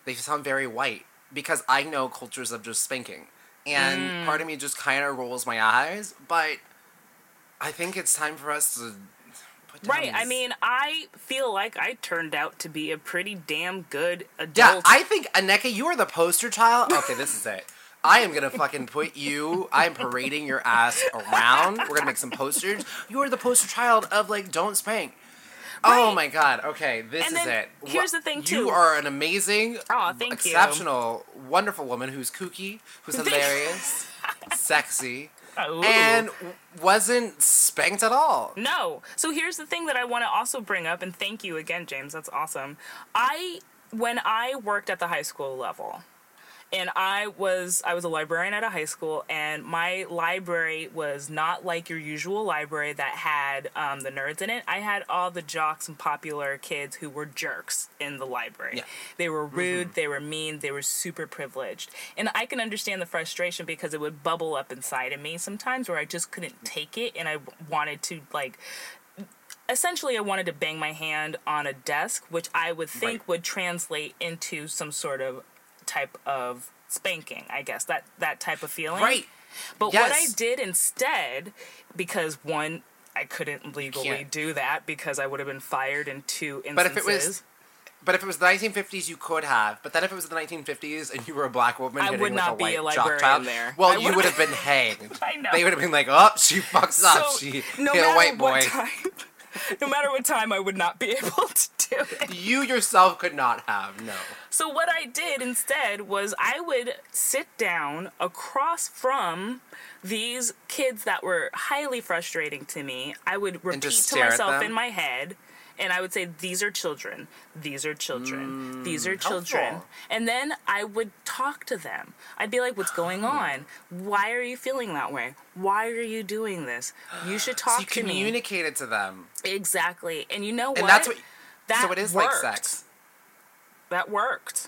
they sound very white because I know cultures of just spanking, and Mm. part of me just kind of rolls my eyes, but I think it's time for us to. Put down Right. I mean, I feel like I turned out to be a pretty damn good adult. Yeah. I think Aneke, you are the poster child. Okay, this is it. I am gonna fucking put you. I am parading your ass around. We're gonna make some posters. You are the poster child of like don't spank. Oh my god. Okay, this is it. here's the thing, too. You are an amazing, Aw, thank you. exceptional, wonderful woman who's kooky, who's hilarious, sexy, Ooh. and wasn't spanked at all. No. So here's the thing that I want to also bring up, and thank you again, James. That's awesome. I when I worked at the high school level, and I was I was a librarian at a high school, and my library was not like your usual library that had um, the nerds in it. I had all the jocks and popular kids who were jerks in the library. Yeah. They were rude, they were mean, they were super privileged. And I can understand the frustration because it would bubble up inside of me sometimes where I just couldn't take it and I wanted to like essentially I wanted to bang my hand on a desk, which I would think Right. would translate into some sort of type of spanking, I guess. That that type of feeling. Right. But what I did instead, because one, I couldn't legally can't. do that because I would have been fired in two instances. But if it was- But if it was the 1950s, you could have. But then if it was the 1950s and you were a black woman I would not a be a librarian child, there. well, you would've- been hanged. I know. They would have been like, "Oh, she fucks up. She no hit a white boy." time, no matter what time, I would not be able to do it. You yourself could not have. No. So what I did instead was I would sit down across from these kids that were highly frustrating to me. I would repeat to myself in my head and I would say these are children. These are children. these are children. Mm, helpful. And then I would talk to them. I'd be like what's going on? Why are you feeling that way? Why are you doing this? You should talk So you to me. communicated to them, Exactly. And you know what? and that's what. that so it is worked. like sex. That worked.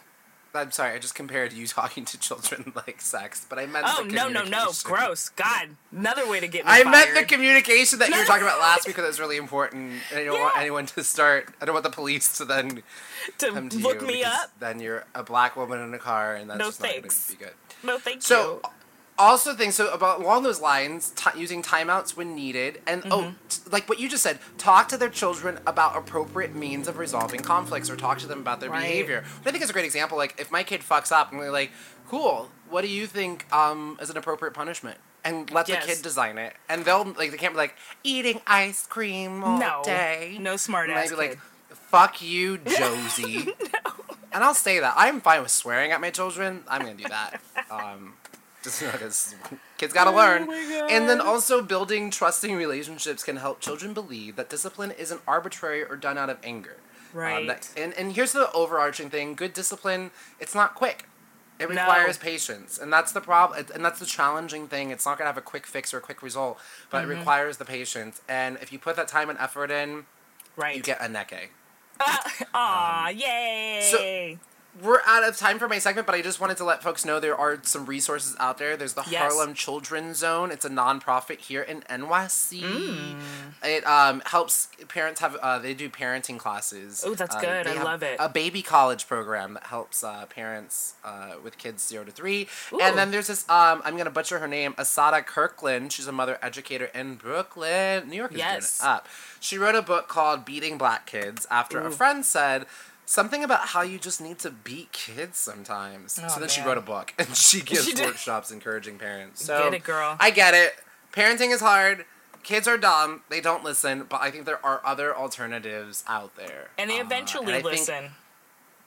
I'm sorry, I just compared you talking to children like sex, but I meant. Oh no no no! Gross! God, another way to get me I fired. meant the communication that you were talking about last week because it's really important. And I don't want anyone to start. I don't want the police to then to come to look you me up. Then you're a black woman in a car, and that's No not thanks. going to be good. No, thank So, you. Also things so about along those lines, ti using timeouts when needed, and oh, Mm-hmm. t- like what you just said, talk to their children about appropriate means of resolving conflicts, or talk to them about their Right. behavior. I think it's a great example. Like if my kid fucks up, and we're like, "Cool, what do you think um, is an appropriate punishment?" And let Yes. the kid design it, and they'll like they can't be like eating ice cream all No. day. No smart ass like, "Fuck you, Josie." And I'll say that I'm fine with swearing at my children. I'm gonna do that. Um, Just because kids gotta learn. Oh my And then also building trusting relationships can help children believe that discipline isn't arbitrary or done out of anger. Um, Right. that- and, and here's the overarching thing good discipline, it's not quick. It No. requires patience. And that's the problem. And that's the challenging thing. It's not going to have a quick fix or a quick result, but Mm-hmm. it requires the patience. And if you put that time and effort in, Right. you get Aneke. Aw, yay! We're out of time for my segment, but I just wanted to let folks know there are some resources out there. There's the Yes. Harlem Children's Zone. It's a nonprofit here in NYC. Mm. It um, helps parents have uh, they do parenting classes. Oh, that's Uh, good. I love it. A baby college program that helps uh, parents uh, with kids zero to three. Ooh. And then there's this um, I'm gonna butcher her name, Asadah Kirkland. She's a mother educator in Brooklyn, New York. Is Yes. doing it up. She wrote a book called Beating Black Kids after a friend said something about how you just need to beat kids sometimes. Oh, so then she wrote a book and she gives She workshops encouraging parents. So Get it, girl. I get it. Parenting is hard. Kids are dumb. They don't listen. But I think there are other alternatives out there. and they Uh, eventually and I think- listen.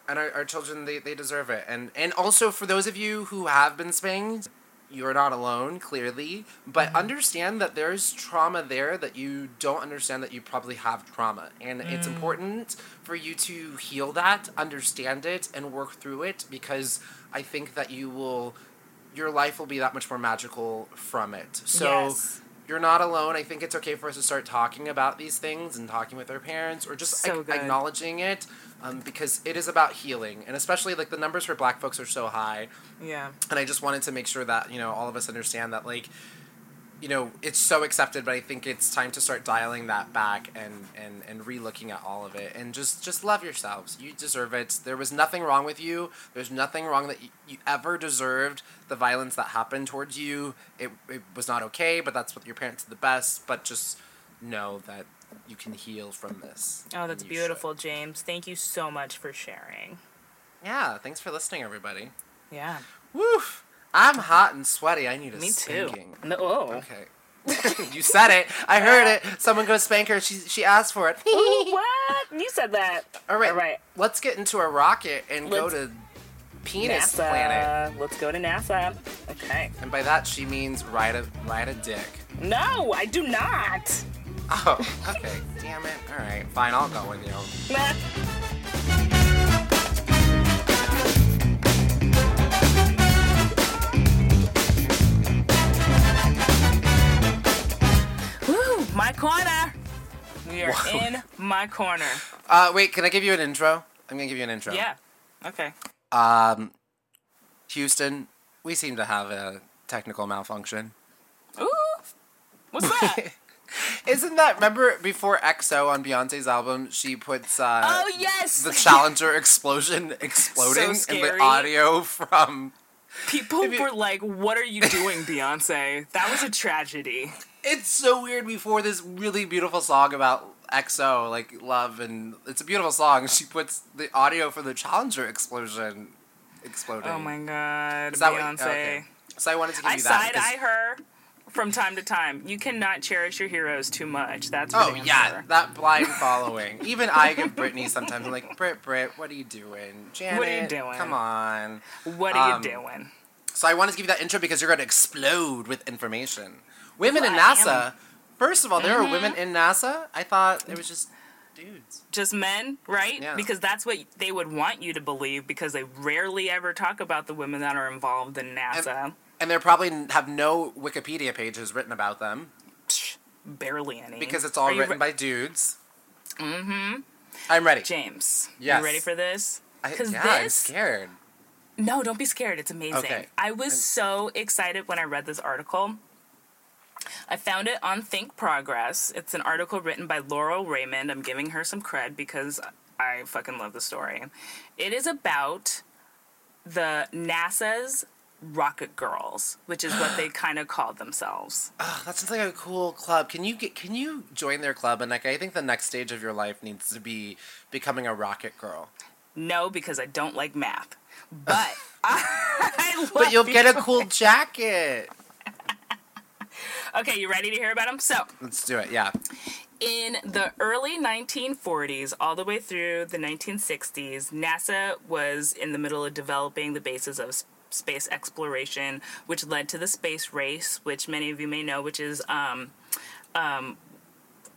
and our, our children, they, they deserve it. And and also for those of you who have been spanked, you're not alone, clearly. But Mm-hmm. understand that there's trauma there that you don't understand that you probably have trauma. And it's Mm. important for you to heal that, understand it, and work through it because I think that you will, your life will be that much more magical from it. So Yes. you're not alone. I think it's okay for us to start talking about these things and talking with our parents or just So good. acknowledging it um, because it is about healing. And especially like the numbers for black folks are so high. Yeah. And I just wanted to make sure that, you know, all of us understand that like, you know, it's so accepted, but I think it's time to start dialing that back and, and, and re-looking at all of it and just, just love yourselves. You deserve it. There was nothing wrong with you. There's nothing wrong that you, you ever deserved the violence that happened towards you. It, it was not okay, but that's what your parents did the best. But just know that you can heal from this. Oh, that's you should. beautiful, James. Thank you so much for sharing. Yeah, thanks for listening, everybody. Yeah. Woof! I'm hot and sweaty. I need a Me too. No. Oh. Okay. you said it. I heard it. Someone go spank her. She she asked for it. Ooh, what? You said that. All right. All right. Let's get into a rocket and go Let's- to penis NASA. planet. Let's go to NASA. Okay. And by that she means ride a ride a dick. No, I do not. Oh, okay. Damn it. All right. Fine. I'll go with you. Woo, my corner. We are Whoa. in my corner. Uh, wait. Can I give you an intro? I'm gonna give you an intro. Yeah. Okay. Um, Houston, we seem to have a technical malfunction. Ooh. What's that? Isn't that remember before XO on Beyonce's album? She puts uh, oh yes. the Challenger explosion exploding in the audio from. People you- were like, "What are you doing, Beyonce?" That was a tragedy. It's so weird. Before this really beautiful song about XO, like love, and it's a beautiful song. She puts the audio for the Challenger explosion exploding. Oh my god, that what- Beyonce. okay. So I wanted to give I you that. side because- eye her from time to time. You cannot cherish your heroes too much. That's Oh yeah, sure. that blind following. Even I give Britney sometimes. I'm like, Brit, Brit, what are you doing? Janet, What are you doing? Come on. What are um, you doing? So I wanted to give you that intro because you're going to explode with information. Women Ooh, in NASA. Mm-hmm. First of all, there are women in NASA. I thought it was just dudes. Just men, right? Yeah. Because that's what they would want you to believe because they rarely ever talk about the women that are involved in NASA. And they probably have no Wikipedia pages written about them Barely any. because it's all Are written re- by dudes. Mm-hmm. I'm ready. James. Yes. You ready for this? I, Because yeah, I'm scared. No, don't be scared. It's amazing. Okay. I was so excited when I read this article. I found it on ThinkProgress. It's an article written by Laurel Raymond. I'm giving her some cred because I fucking love the story. It is about the NASA's Rocket Girls, which is what they kind of called themselves. Oh, that sounds like a cool club. Can you get? Can you join their club? And like, I think the next stage of your life needs to be becoming a rocket girl. No, because I don't like math. But I love But you'll get a cool jacket. Okay, you ready to hear about them? So, Let's do it. Yeah. In the early 1940s, all the way through the 1960s, NASA was in the middle of developing the basis of space exploration, which led to the space race, which many of you may know, which is um, um,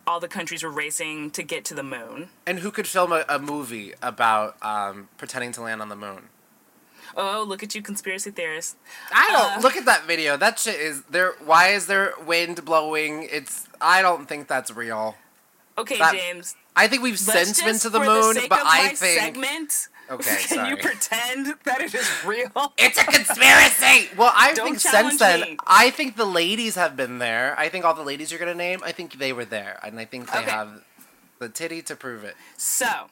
all the countries were racing to get to the moon. And who could film a, a movie about um, pretending to land on the moon? Oh, look at you, conspiracy theorists. I don't Uh, look at that video. That shit is there. Why is there wind blowing? It's. I don't think that's real. Okay, That- James. I think we've since been to the moon, but I think segment. Okay, Can sorry. you pretend that it is real? it's a conspiracy. Well, I Don't think since then, me. I think the ladies have been there. I think all the ladies you're gonna name, I think they were there, and I think they Okay. have the titty to prove it. So,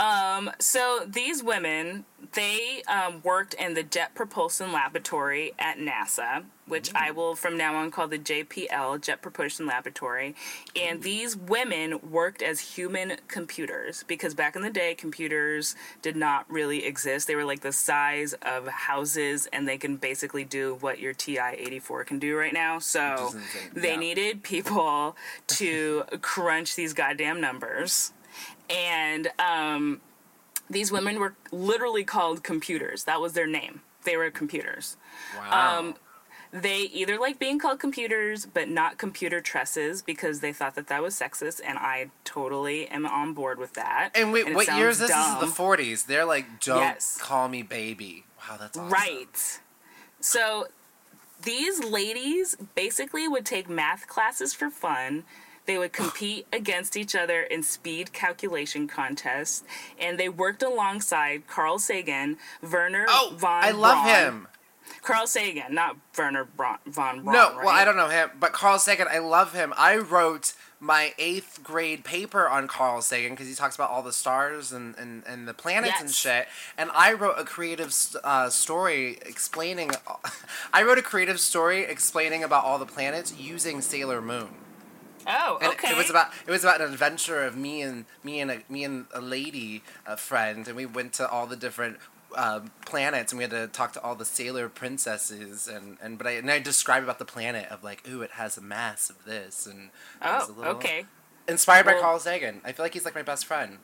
um, so these women, they um, worked in the Jet Propulsion Laboratory at NASA, which I will from now on call the JPL, Jet Propulsion Laboratory. And these women worked as human computers because back in the day, computers did not really exist. They were like the size of houses, and they can basically do what your TI 84 can do right now. So Which is insane, they yeah. needed people to crunch these goddamn numbers and um, these women were literally called computers. That was their name. They were computers. Wow. Um, They either like being called computers, but not computer tresses because they thought that that was sexist, and I totally am on board with that. and wait, it what year is this? This is the 40s. They're like, don't Yes. call me baby. Wow, that's awesome. Right. So these ladies basically would take math classes for fun. They would compete against each other in speed calculation contests, and they worked alongside Carl Sagan, Werner Oh, von I love Braun. him. Carl Sagan, not Werner Braun, von Braun. No, right? well, I don't know him, but Carl Sagan, I love him. I wrote my eighth grade paper on Carl Sagan because he talks about all the stars and, and, and the planets and shit. And I wrote a creative uh, story explaining. I wrote a creative story explaining about all the planets using Sailor Moon. Oh, And okay. it was about it was about an adventure of me and me and a me and a lady a friend, and we went to all the different um, planets, and we had to talk to all the sailor princesses, and, and but I and I described about the planet of like, ooh, it has a mass of this, and it was Oh, a little- okay. Inspired by Carl Sagan, I feel like he's like my best friend.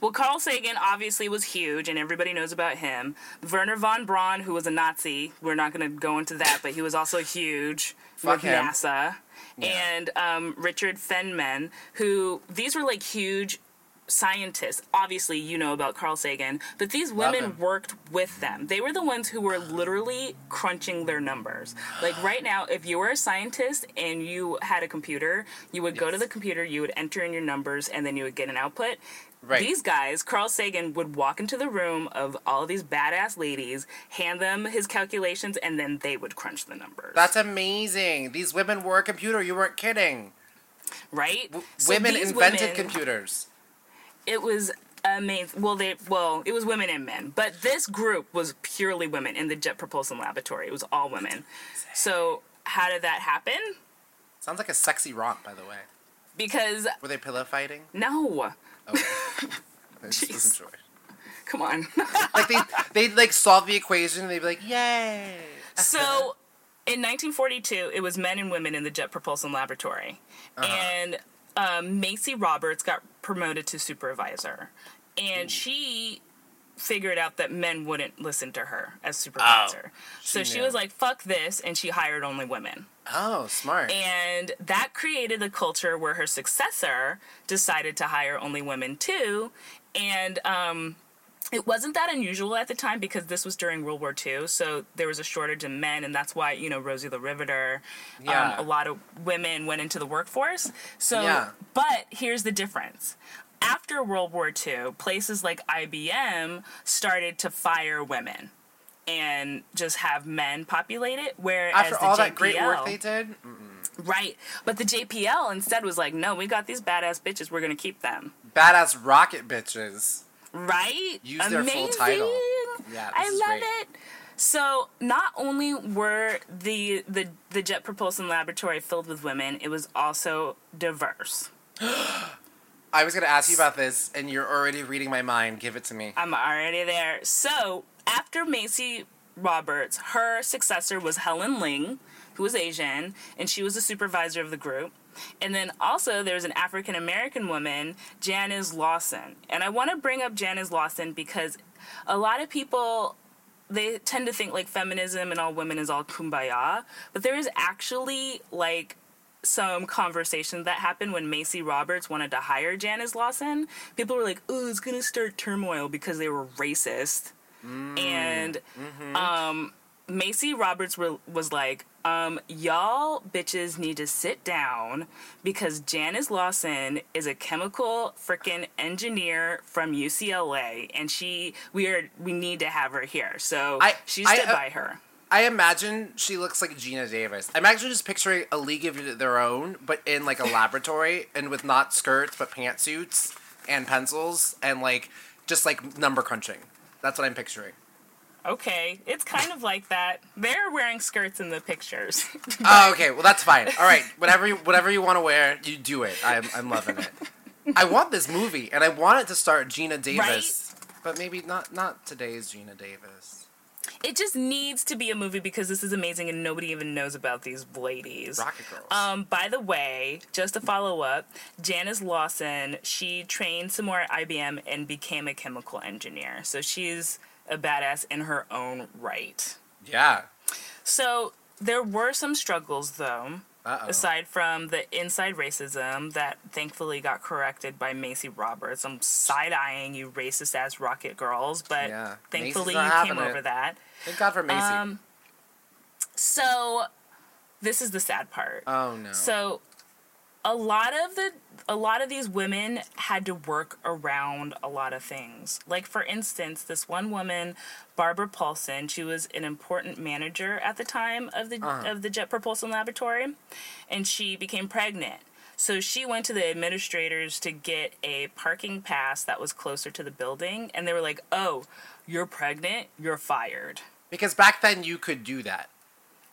Well, Carl Sagan obviously was huge, and everybody knows about him. Werner von Braun, who was a Nazi, we're not going to go into that, but he was also huge Fuck with him. NASA. Yeah. And um, Richard Feynman, who these were like huge scientists. Obviously, you know about Carl Sagan, but these women worked with them. They were the ones who were literally crunching their numbers. Like right now, if you were a scientist and you had a computer, you would go to the computer, you would enter in your numbers, and then you would get an output. Right. These guys, Carl Sagan would walk into the room of all of these badass ladies, hand them his calculations, and then they would crunch the numbers. That's amazing. These women were a computer. You weren't kidding. right. W- So women invented women- computers. It was amazing. Well, they well, it was women and men, but this group was purely women in the Jet Propulsion Laboratory. It was all women. So how did that happen? Sounds like a sexy romp, by the way. Because Were they pillow fighting? no, Okay. I just Jeez. wasn't come on. Like they they like solve the equation and they'd be like, yay. So, in 1942, it was men and women in the Jet Propulsion Laboratory, and um, Macie Roberts got promoted to supervisor, and she figured out that men wouldn't listen to her as supervisor. so she she knew. was like, "Fuck this," and she hired only women. Oh, smart. And that created a culture where her successor decided to hire only women too. And um, it wasn't that unusual at the time because this was during World War II. So there was a shortage in men, and that's why, you know, Rosie the Riveter, Yeah. um, a lot of women went into the workforce. So, Yeah. but here's the difference. After World War II, places like IBM started to fire women and just have men populate it. Whereas After the all that great work they did, Right. But the JPL instead was like, no, we got these badass bitches. We're going to keep them. badass rocket bitches. Right? Use their full title. Yeah, I love great. it. So not only were the, the the Jet Propulsion Laboratory filled with women, it was also diverse. I was gonna ask you about this, and you're already reading my mind. Give it to me. I'm already there. So after Macie Roberts, her successor was Helen Ling, who was Asian, and she was the supervisor of the group. And then also there was an African American woman, Janice Lawson. And I want to bring up Janice Lawson because a lot of people they tend to think like feminism and all women is all kumbaya, but there is actually like some conversation that happened when Macie Roberts wanted to hire Janice Lawson. People were like, "Oh, it's gonna start turmoil because they were racist," and um, Macie Roberts were, was like, um, "Y'all bitches need to sit down because Janice Lawson is a chemical freaking engineer from UCLA, and she we are we need to have her here." So I- she I, stood uh, by her. I imagine she looks like Geena Davis. I'm actually just picturing a league of their own, but in like a laboratory and with not skirts but pantsuits and pencils and like just like number crunching. That's what I'm picturing. Okay, it's kind of like that. They're wearing skirts in the pictures. Oh, okay. Well, that's fine. All right. Whatever you whatever you want to wear, you do it. I'm I'm loving it. I want this movie, and I want it to start Geena Davis, but maybe not not today's Geena Davis. It just needs to be a movie because this is amazing and nobody even knows about these ladies. Rocket Girls. Um, by the way, just to follow up, Janice Lawson, she trained some more at IBM and became a chemical engineer. So she's a badass in her own right. yeah. So there were some struggles though. Uh-oh. Aside from the inside racism that thankfully got corrected by Macie Roberts, I'm side eyeing you racist ass rocket girls, but Yeah. thankfully you came over it. that. Thank God for Macie. Um, So this is the sad part. oh no. So a lot of the a lot of these women had to work around a lot of things. Like for instance, this one woman, Barbara Paulson, she was an important manager at the time of the Uh-huh. of the Jet Propulsion Laboratory, and she became pregnant. So she went to the administrators to get a parking pass that was closer to the building, and they were like, "Oh, you're pregnant, you're fired." because back then you could do that.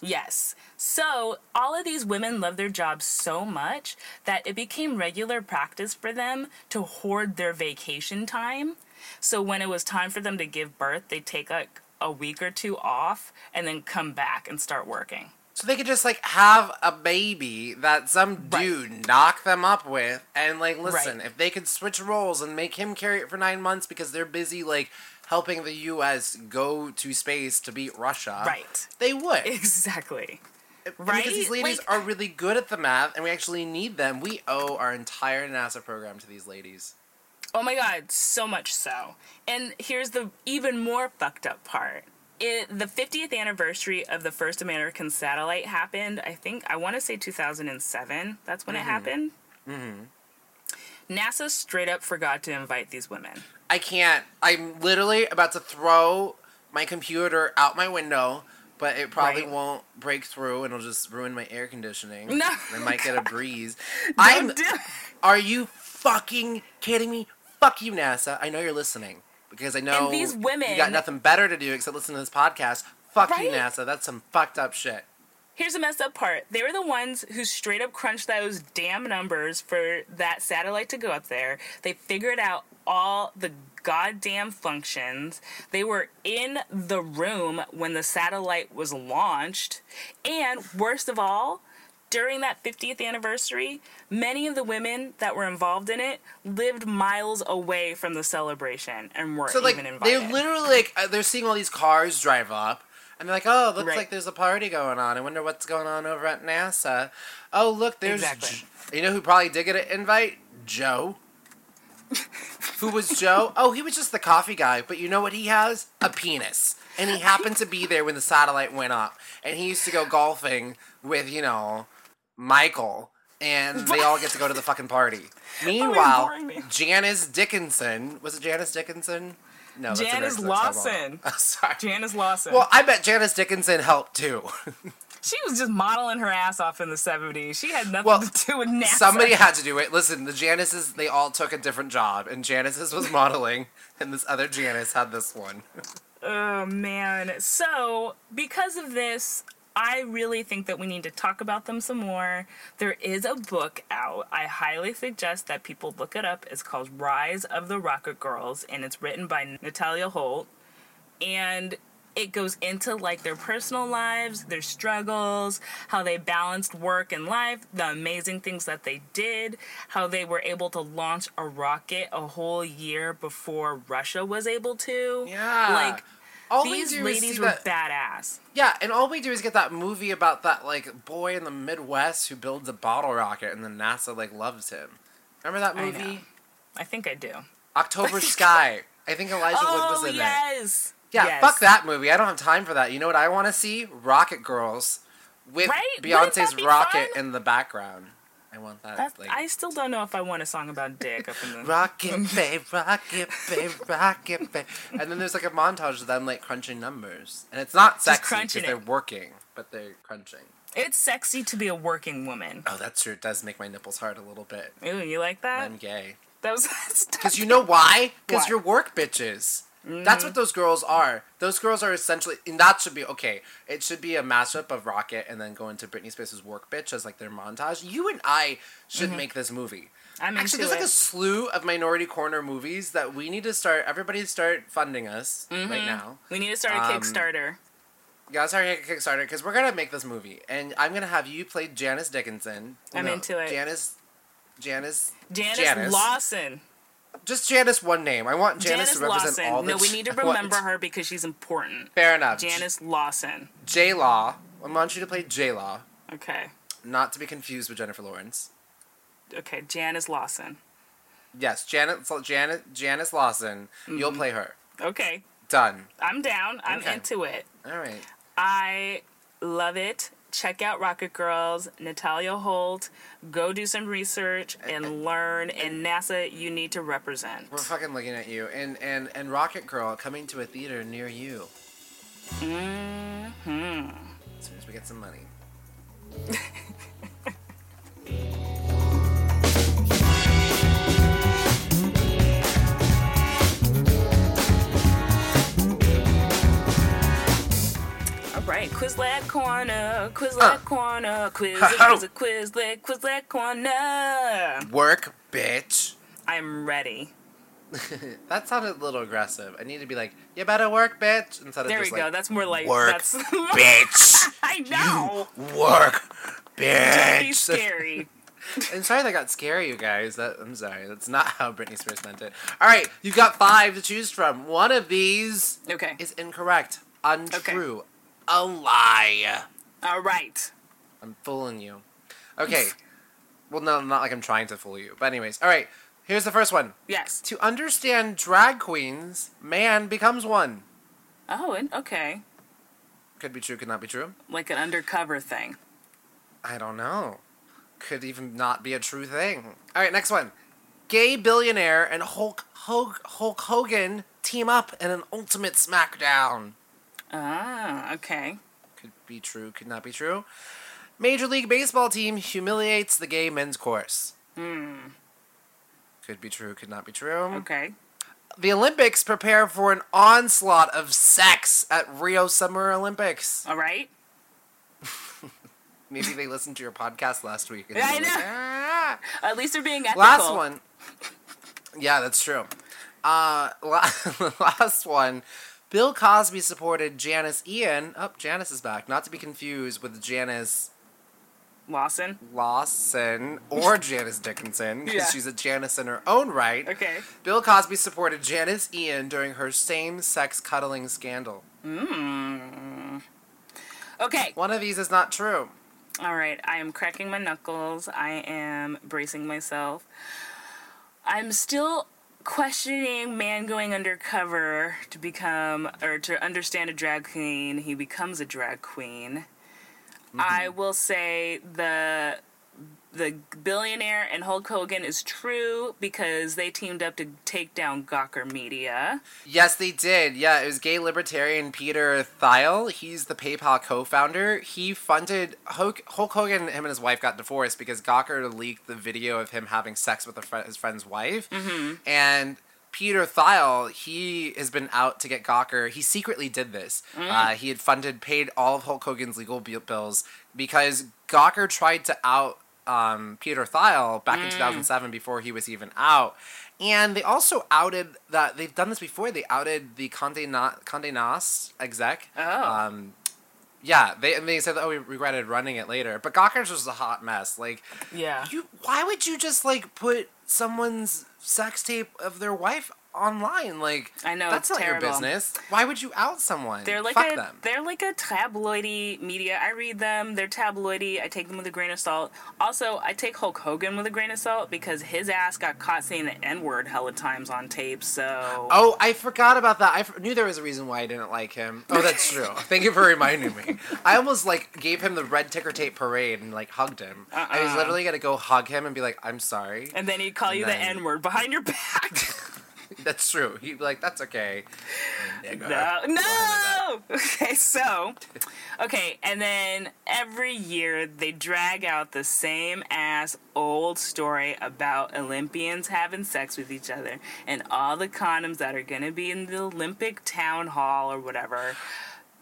Yes. So all of these women love their jobs so much that it became regular practice for them to hoard their vacation time. So when it was time for them to give birth, they'd take like a week or two off and then come back and start working. So they could just like have a baby that some Right. dude knock them up with, and like listen, Right. if they could switch roles and make him carry it for nine months because they're busy like helping the U.S. go to space to beat Russia, Right. They would, Exactly. Right? Because these ladies Like- are really good at the math, and we actually need them. We owe our entire NASA program to these ladies. Oh my god, so much so. And here's the even more fucked up part. It, the 50th anniversary of the first American satellite happened, I think, I want to say 2007. That's when it mm-hmm. happened. Mm-hmm. NASA straight up forgot to invite these women. I can't. I'm literally about to throw my computer out my window, but it probably Right. won't break through and it'll just ruin my air conditioning. No. I might get a breeze. I'm. Do. Are you fucking kidding me? Fuck you, NASA. I know you're listening because I know And these you women- got nothing better to do except listen to this podcast. Fuck you, NASA. That's some fucked up shit. Here's the messed up part. They were the ones who straight up crunched those damn numbers for that satellite to go up there. They figured out all the goddamn functions. They were in the room when the satellite was launched. And worst of all, during that 50th anniversary, many of the women that were involved in it lived miles away from the celebration and weren't So like even invited. they're literally like uh, they're seeing all these cars drive up, and they're like, "Oh, looks Right. like there's a party going on. I wonder what's going on over at NASA." Oh, look, there's Exactly. J- you know who probably did get an invite? Joe. who was Joe? Oh, he was just the coffee guy. But you know what he has? A penis, and he happened to be there when the satellite went up, and he used to go golfing with you know Michael. And they all get to go to the fucking party. Meanwhile. Janice Dickinson was it Janice Dickinson? No, Janice Lawson. Oh, sorry. Janice Lawson. Well, I bet Janice Dickinson helped too. She was just modeling her ass off in the 70s. She had nothing Well, to do with NASA. Somebody had to do it. Listen, the Janices, they all took a different job, and Janice's was modeling, and this other Janice had this one. Oh, man. So, because of this, I really think that we need to talk about them some more. There is a book out. I highly suggest that people look it up. It's called Rise of the Rocket Girls, and it's written by Nathalia Holt. And it goes into like their personal lives, their struggles, how they balanced work and life, the amazing things that they did, how they were able to launch a rocket a whole year before Russia was able to. Yeah. Like all These we do ladies is see were that, badass. yeah, and all we do is get that movie about that like boy in the Midwest who builds a bottle rocket and then NASA like loves him. Remember that I movie? know. I think I do. October Sky. I think Elijah Wood oh was in it. yes. Yeah, Yes. fuck that movie. I don't have time for that. You know what I want to see? Rocket Girls with Right? Beyonce's rocket fun? in the background. I want that. That's, like I still don't know if I want a song about dick up in the. Rocket babe, rocket babe, rocket babe. And then there's like a montage of them like crunching numbers. And it's not sexy because they're working, but they're crunching. It's sexy to be a working woman. Oh, that's true. It does make my nipples hard a little bit. Ooh, you like that? I'm gay. That was. Because you know why? Because you're work bitches. That's mm. what those girls are. Those girls are essentially, and that should be okay. It should be a mashup of Rocket and then go into Britney Spears' work bitch as like their montage. You and I should mm-hmm. make this movie. I'm Actually, there's like a slew of Minority Corner movies that we need to start. Everybody start funding us right mm-hmm. now. we need to start a Um, Kickstarter. Yeah, sorry, Kickstarter, because we're gonna make this movie, and I'm gonna have you play Janice Dickinson. I'm into it. Janice, Janice, Janice, Janice. Lawson. Just Janice. One name. I want Janice, Janice to represent Lawson. all the. no, we need to remember her because she's important. Fair enough. Janice Lawson. J Law. I want you to play J Law, Okay. not to be confused with Jennifer Lawrence. Okay, Janice Lawson. Yes, Janet, Janet, Janice Lawson. You'll Mm-hmm. play her. Okay, Done. I'm down. I'm Okay. into it. All right. I love it. Check out Rocket Girls, Nathalia Holt. Go do some research and learn. And NASA, you need to represent. We're fucking looking at you, and and and Rocket Girl coming to a theater near you. hmm As soon as we get some money. right, Quizlet Corner, Quizlet Uh. Corner, Quiz. Quiz, Quizlet, Quizlet Corner. Work, bitch. I'm ready. That sounded a little aggressive. I need to be like, you better work, bitch, instead of There we just go. like, That's more like work, that's. bitch. I know. Work, Be bitch. scary. I'm sorry that got scary, you guys. That, I'm sorry. That's not how Britney Spears meant it. All right, you've got five to choose from. One of these Okay. is incorrect, untrue, a lie. All right. I'm fooling you. Okay. well, no, not like I'm trying to fool you. But anyways, all right. Here's the first one. Yes. To understand drag queens, man becomes one. Oh, and- okay. Could be true, could not be true. Like an undercover thing. I don't know. Could even not be a true thing. All right, next one. Gay billionaire and Hulk, Hulk, Hulk Hogan team up in an ultimate smackdown. Ah, okay. Could be true, could not be true. Major League Baseball team humiliates the gay men's chorus. Hmm. Could be true, could not be true. Okay. The Olympics prepare for an onslaught of sex at Rio Summer Olympics. All right. Maybe they listened to your podcast last week. and Yeah, I like, know. "Ah." At least they're being ethical. Last one. Yeah, that's true. Uh, la- last one. Bill Cosby supported Janis Ian. Oh, Janice is back. Not to be confused with Janice Lawson. Lawson or Janice Dickinson, because Yeah. she's a Janice in her own right. Okay. Bill Cosby supported Janis Ian during her same-sex cuddling scandal. Mm. Okay. One of these is not true. All right. I am cracking my knuckles. I am bracing myself. I'm still questioning man going undercover to become or to understand a drag queen. He becomes a drag queen. Mm-hmm. I will say the the billionaire and Hulk Hogan is true because they teamed up to take down Gawker Media. Yes, they did. Yeah, it was gay libertarian Peter Thiel. He's the PayPal co-founder. He funded Hulk, Hulk Hogan. Him and his wife got divorced because Gawker leaked the video of him having sex with a fri his friend's wife, and. Peter Thiel, he has been out to get Gawker. He secretly did this. Uh, he had funded, paid all of Hulk Hogan's legal bi- bills because Gawker tried to out um, Peter Thiel back in 2007 before he was even out. And they also outed that they've done this before. They outed the Condé, Na- Condé Nast exec. Oh. Um, yeah, they and they said, "Oh, we regretted running it later." But Gawker's was a hot mess. Like, Yeah. you, why would you just like put someone's sex tape of their wife online. Like I know, that's not your terrible. business. Why would you out someone? They're like Fuck a them. they're like a tabloidy media. I read them. They're tabloidy. I take them with a grain of salt. Also, I take Hulk Hogan with a grain of salt because his ass got caught saying the N word hella times on tape. So Oh, I forgot about that. I f- knew there was a reason why I didn't like him. Oh, that's true. Thank you for reminding me. I almost like gave him the red ticker tape parade and like hugged him. I was Uh-uh. literally gonna go hug him and be like, "I'm sorry." and then he'd call And you then- the N word behind your back. That's true. He'd be like, "That's okay." No, no. Okay, so okay, and then every year they drag out the same ass old story about Olympians having sex with each other and all the condoms that are gonna be in the Olympic town hall or whatever.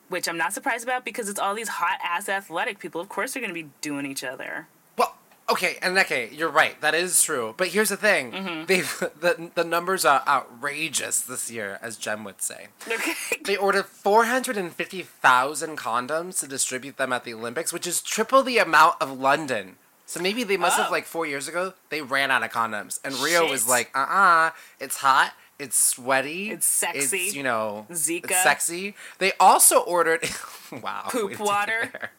Which I'm not surprised about because it's all these hot ass athletic people. Of course they're gonna be doing each other. Okay, and okay, you're right. That is true. But here's the thing: Mm-hmm. they've the the numbers are outrageous this year, as Jem would say. Okay. They ordered 450,000 condoms to distribute them at the Olympics, which is triple the amount of London. So maybe they must have Oh. like four years ago they ran out of condoms, and Rio was like, "Uh, uh it's hot, it's sweaty, It's sexy. it's you know, Zika. it's sexy." They also ordered, wow, Poop water. take it there.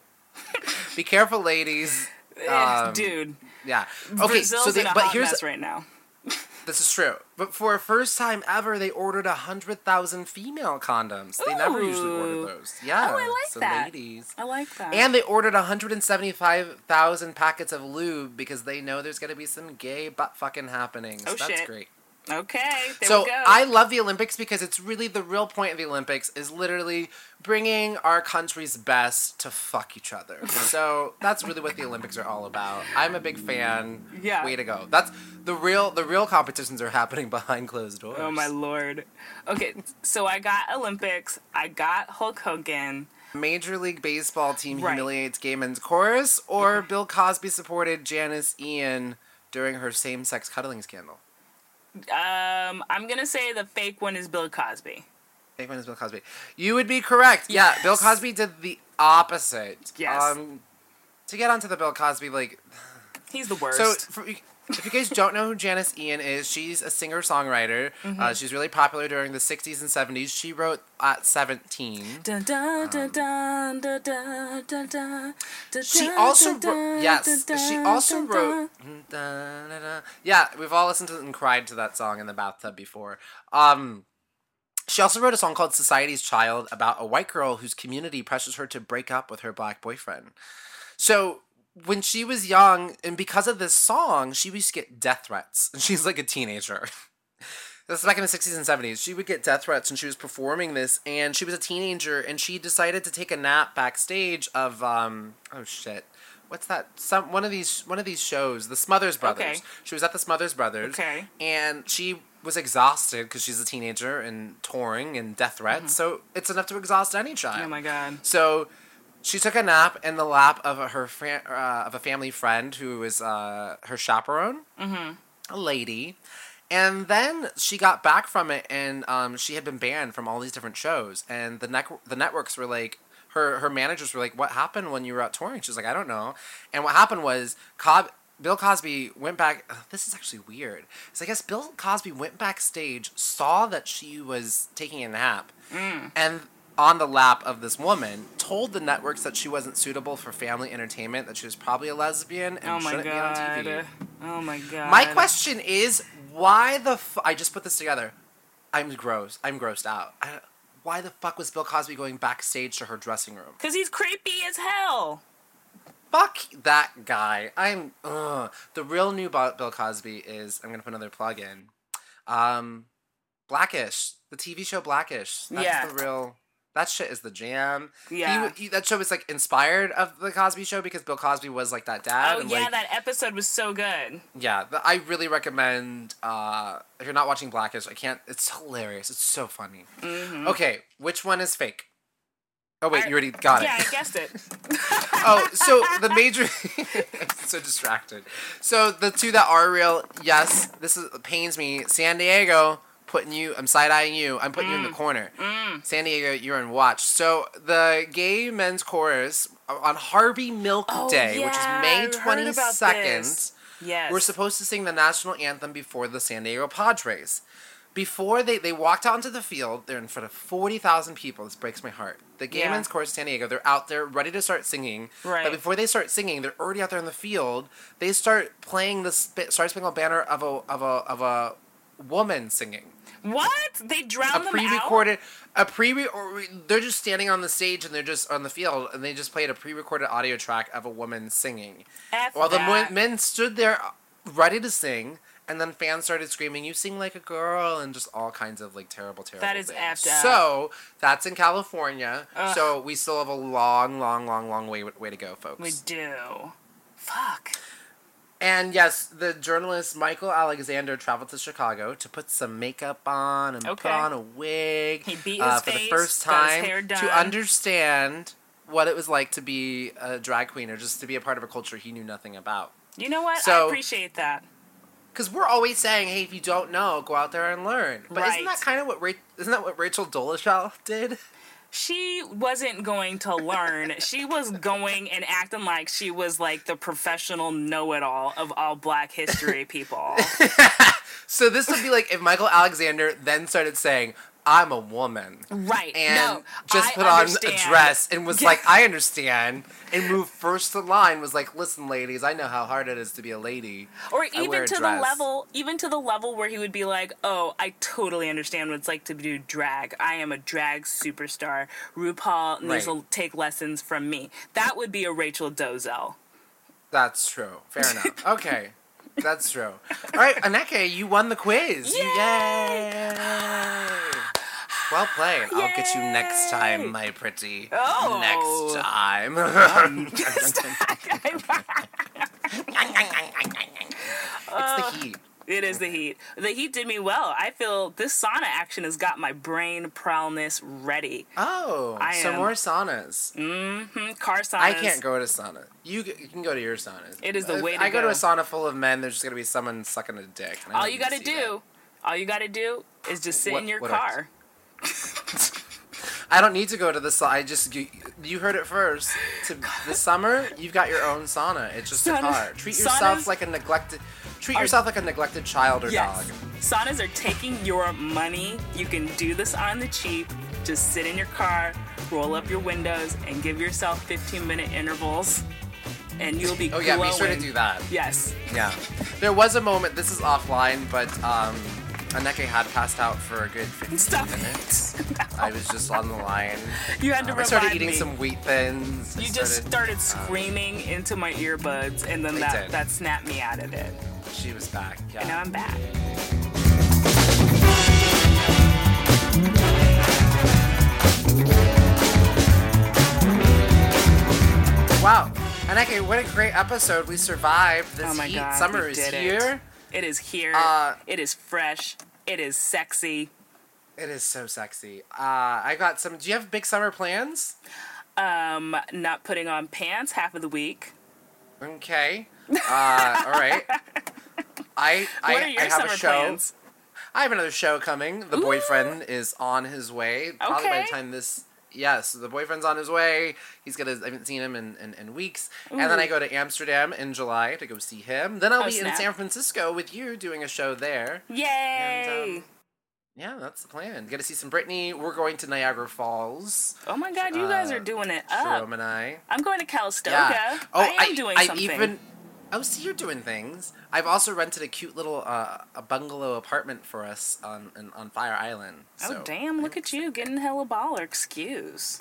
Be careful, ladies. Eh, Um, Dude, Yeah. Okay. Brazil's so they, in a but hot here's mess right now. this is true. But for a first time ever, they ordered a hundred thousand female condoms. They never usually order those. Yeah. Oh, I like so that. ladies. I like that. And they ordered 175,000 packets of lube because they know there's going to be some gay butt fucking happenings. Oh, That's shit. great. Okay, there so we go. I love the Olympics because it's really the real point of the Olympics is literally bringing our country's best to fuck each other. so that's really what the Olympics are all about. I'm a big fan. Yeah. Way to go. That's the real the real competitions are happening behind closed doors. Oh my lord. Okay, so I got Olympics. I got Hulk Hogan. Major League Baseball team Right. humiliates gay men's chorus, or Bill Cosby supported Janis Ian during her same-sex cuddling scandal. Um, I'm gonna say the fake one is Bill Cosby. Fake one is Bill Cosby. You would be correct. Yeah, Bill Cosby did the opposite. Yes. Um, to get onto the Bill Cosby, like, He's the worst. so for, if you guys don't know who Janis Ian is, she's a singer songwriter. Mm-hmm. Uh, she's really popular during the 60s and 70s. She wrote at 17. She also wrote, yes, she also wrote, yeah, we've all listened to and cried to that song in the bathtub before. Um, she also wrote a song called Society's Child about a white girl whose community pressures her to break up with her black boyfriend. So when she was young, and because of this song, she used to get death threats. And she's like a teenager. This is back in the 60s and 70s. She would get death threats and she was performing this and she was a teenager and she decided to take a nap backstage of um oh shit. What's that? Some one of these one of these shows, the Smothers Brothers. Okay. She was at the Smothers Brothers. Okay. And she was exhausted because she's a teenager and touring and death threats. So it's enough to exhaust any child. Mm-hmm. Oh my god. So she took a nap in the lap of a, her fri- uh, of a family friend who was uh, her chaperone, mm-hmm. a lady, and then she got back from it, and um, she had been banned from all these different shows, and the nec- the networks were like. Her, her managers were like, "What happened when you were out touring?" She was like, "I don't know." And what happened was, Cob- Bill Cosby went back. ugh, this is actually weird. So I guess Bill Cosby went backstage, saw that she was taking a nap, and on the lap of this woman, told the networks that she wasn't suitable for family entertainment, that she was probably a lesbian and Oh my shouldn't be on TV. god. Oh my god. My question is, why the f- I just put this together. I'm gross. I'm grossed out. I, why the fuck was Bill Cosby going backstage to her dressing room? Cause he's creepy as hell. Fuck that guy. I'm ugh. the real new Bill Cosby is. I'm gonna put another plug in. Um, Blackish, the TV show Blackish. That's Yeah. the real. That shit is the jam. Yeah. w- he- that show was like inspired of the Cosby Show because Bill Cosby was like that dad. Oh and, yeah, like, that episode was so good. yeah. the- I really recommend. Uh, if you're not watching Blackish, I can't. It's hilarious. It's so funny. Okay, which one is fake? Oh wait, Mm-hmm. I- you already got yeah, it. Yeah, I guessed it. oh, so the major. I'm so distracted. So the two that are real, yes, this is pains me. San Diego putting you. I'm side eyeing you. I'm putting you in the Mm. corner. San Diego, you're in watch. So the gay men's chorus on Harvey Milk Oh, Day, which is May I heard twenty about Yes. We're supposed to sing the national anthem before the San Diego Padres. before they they walked out into the field, they're in front of forty thousand people. This breaks my heart. The Gay Yeah. Men's Chorus San Diego, they're out there ready to start singing. Right. But before they start singing, they're already out there in the field. They start playing the Star Spangled Banner of a of a of a woman singing. What? They drowned A them out? pre-recorded, a pre or they're just standing on the stage and they're just on the field and they just played a pre-recorded audio track of a woman singing. F While the that. mo- men stood there uh, ready to sing, and then fans started screaming, "You sing like a girl," and just all kinds of like terrible, terrible. That is things. So that's in California. Ugh. So we still have a long, long, long, long way way to go, folks. We do. Fuck. And yes, the journalist Michael Alexander traveled to Chicago to put some makeup on and Okay. put on a wig. He beat uh, his for the face, first got his time to understand what it was like to be a drag queen or just to be a part of a culture he knew nothing about. You know what? So, I appreciate that. Because we're always saying, "Hey, if you don't know, go out there and learn." But isn't that kind of what Ra- isn't that what Rachel Dolezal did? She wasn't going to learn. she was going and acting like she was like the professional know-it-all of all Black history people. So this would be like if Michael Alexander then started saying, "I'm a woman." right. and no, just I put on a dress and was Yeah. like, I understand, and moved first to line was like, listen, ladies, I know how hard it is to be a lady. or I even to the level even to the level where he would be like oh i totally understand what it's like to do drag i am a drag superstar rupaul needs Right. to take lessons from me that would be a rachel dolezal That's true. Fair enough. Okay. That's true. All right, Aneke, you won the quiz. Yay! Yay! Well played. I'll get you next time, my pretty. Oh. Next time. it's the heat. it is the heat the heat did me well i feel this sauna action has got my brain prowlness ready Oh, I so am- more saunas. Mm-hmm. car saunas I can't go to a sauna. You, you can go to your sauna. It is the If way to I go to go. a sauna full of men. There's just gonna be someone sucking a dick. all you gotta do all you gotta do is just sit What- in your car that. I don't need to go to the sauna. I just you, you heard it first. To this summer, you've got your own sauna. It's just a car. Treat yourself like a neglected. Treat are- yourself like a neglected child or Yes. dog. Saunas are taking your money. You can do this on the cheap. Just sit in your car, roll up your windows, and give yourself 15 minute intervals, and you'll be Oh yeah, be sure to do that. Yes. Yeah. There was a moment. This is offline, but um, Aneke had passed out for a good 15 Stop minutes. it. I was just on the line. You had to Um, I started eating me. some wheat thins. I you just started um, screaming into my earbuds, and then that, did. that snapped me out of it. She was back. Yeah. And now I'm back. Wow. Aneke, what a great episode. We survived this Oh my heat. God, Summer is it. here. It is here. Uh, it is fresh. It is sexy. It is so sexy. Uh, I got some. Do you have big summer plans? Um, not putting on pants half of the week. Okay. Uh, all right. I I, what are your I have summer a show. plans? I have another show coming. The boyfriend is on his way. Probably by the time this. Yes, the boyfriend's on his way. He's gonna. I haven't seen him in, in, in weeks. And then I go to Amsterdam in July to go see him. Then I'll Oh, be in. San Francisco with you doing a show there. Yay! um, Yeah, that's the plan. Get to see some Britney. We're going to Niagara Falls. oh my god, you guys uh, are doing it up. Jerome and I. I'm going to Calistoga. Yeah. Oh, I am doing I something. even. Oh, see, you're doing things. I've also rented a cute little uh, a bungalow apartment for us on in, on Fire Island. So oh damn! Look at you getting hella baller. Excuse.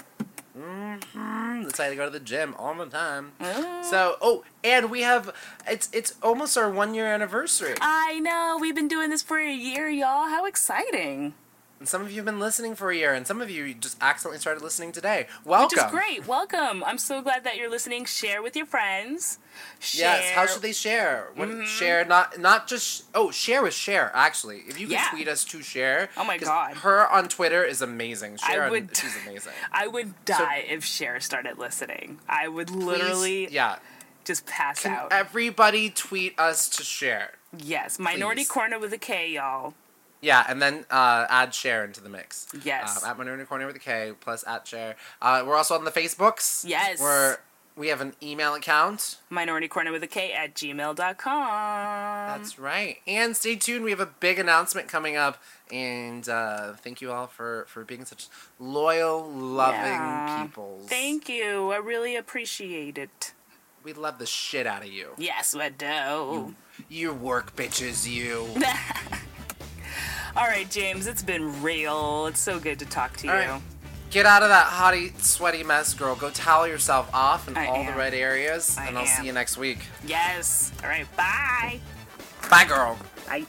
Mm, decided to go to the gym all the time. Oh. So, oh, and we have it's it's almost our one year anniversary. I know we've been doing this for a year, y'all. How exciting! And some of you have been listening for a year, and some of you just accidentally started listening today. Welcome. Which is great. Welcome. I'm so glad that you're listening. Share with your friends. Share. Yes. How should they share? What Mhm. share? Not not just oh share with share. Actually, if you could Yeah. tweet us to share. Oh my God. Her on Twitter is amazing. I Share, on- would- she's amazing. I would die if Cher started listening. I would literally Please, yeah. just pass Can out. everybody tweet us to share? yes, Minority please. Corner with a K, y'all. Yeah, and then uh, add Cher into the mix. Yes. Um, at Minority Corner with a K plus at Cher. Uh, we're also on the Facebooks. Yes. We're We have an email account. Minority Corner with a K at gmail.com. That's right. And stay tuned. We have a big announcement coming up. And uh, thank you all for, for being such loyal, loving Yeah. people. Thank you. I really appreciate it. We love the shit out of you. Yes, we do. You work bitches, you. All right, James, it's been real. It's so good to talk to you. All right. Get out of that hottie, sweaty mess, girl. Go towel yourself off in I all the am. right areas. I and I'll am. see you next week. Yes. All right, bye. Bye, girl. Bye.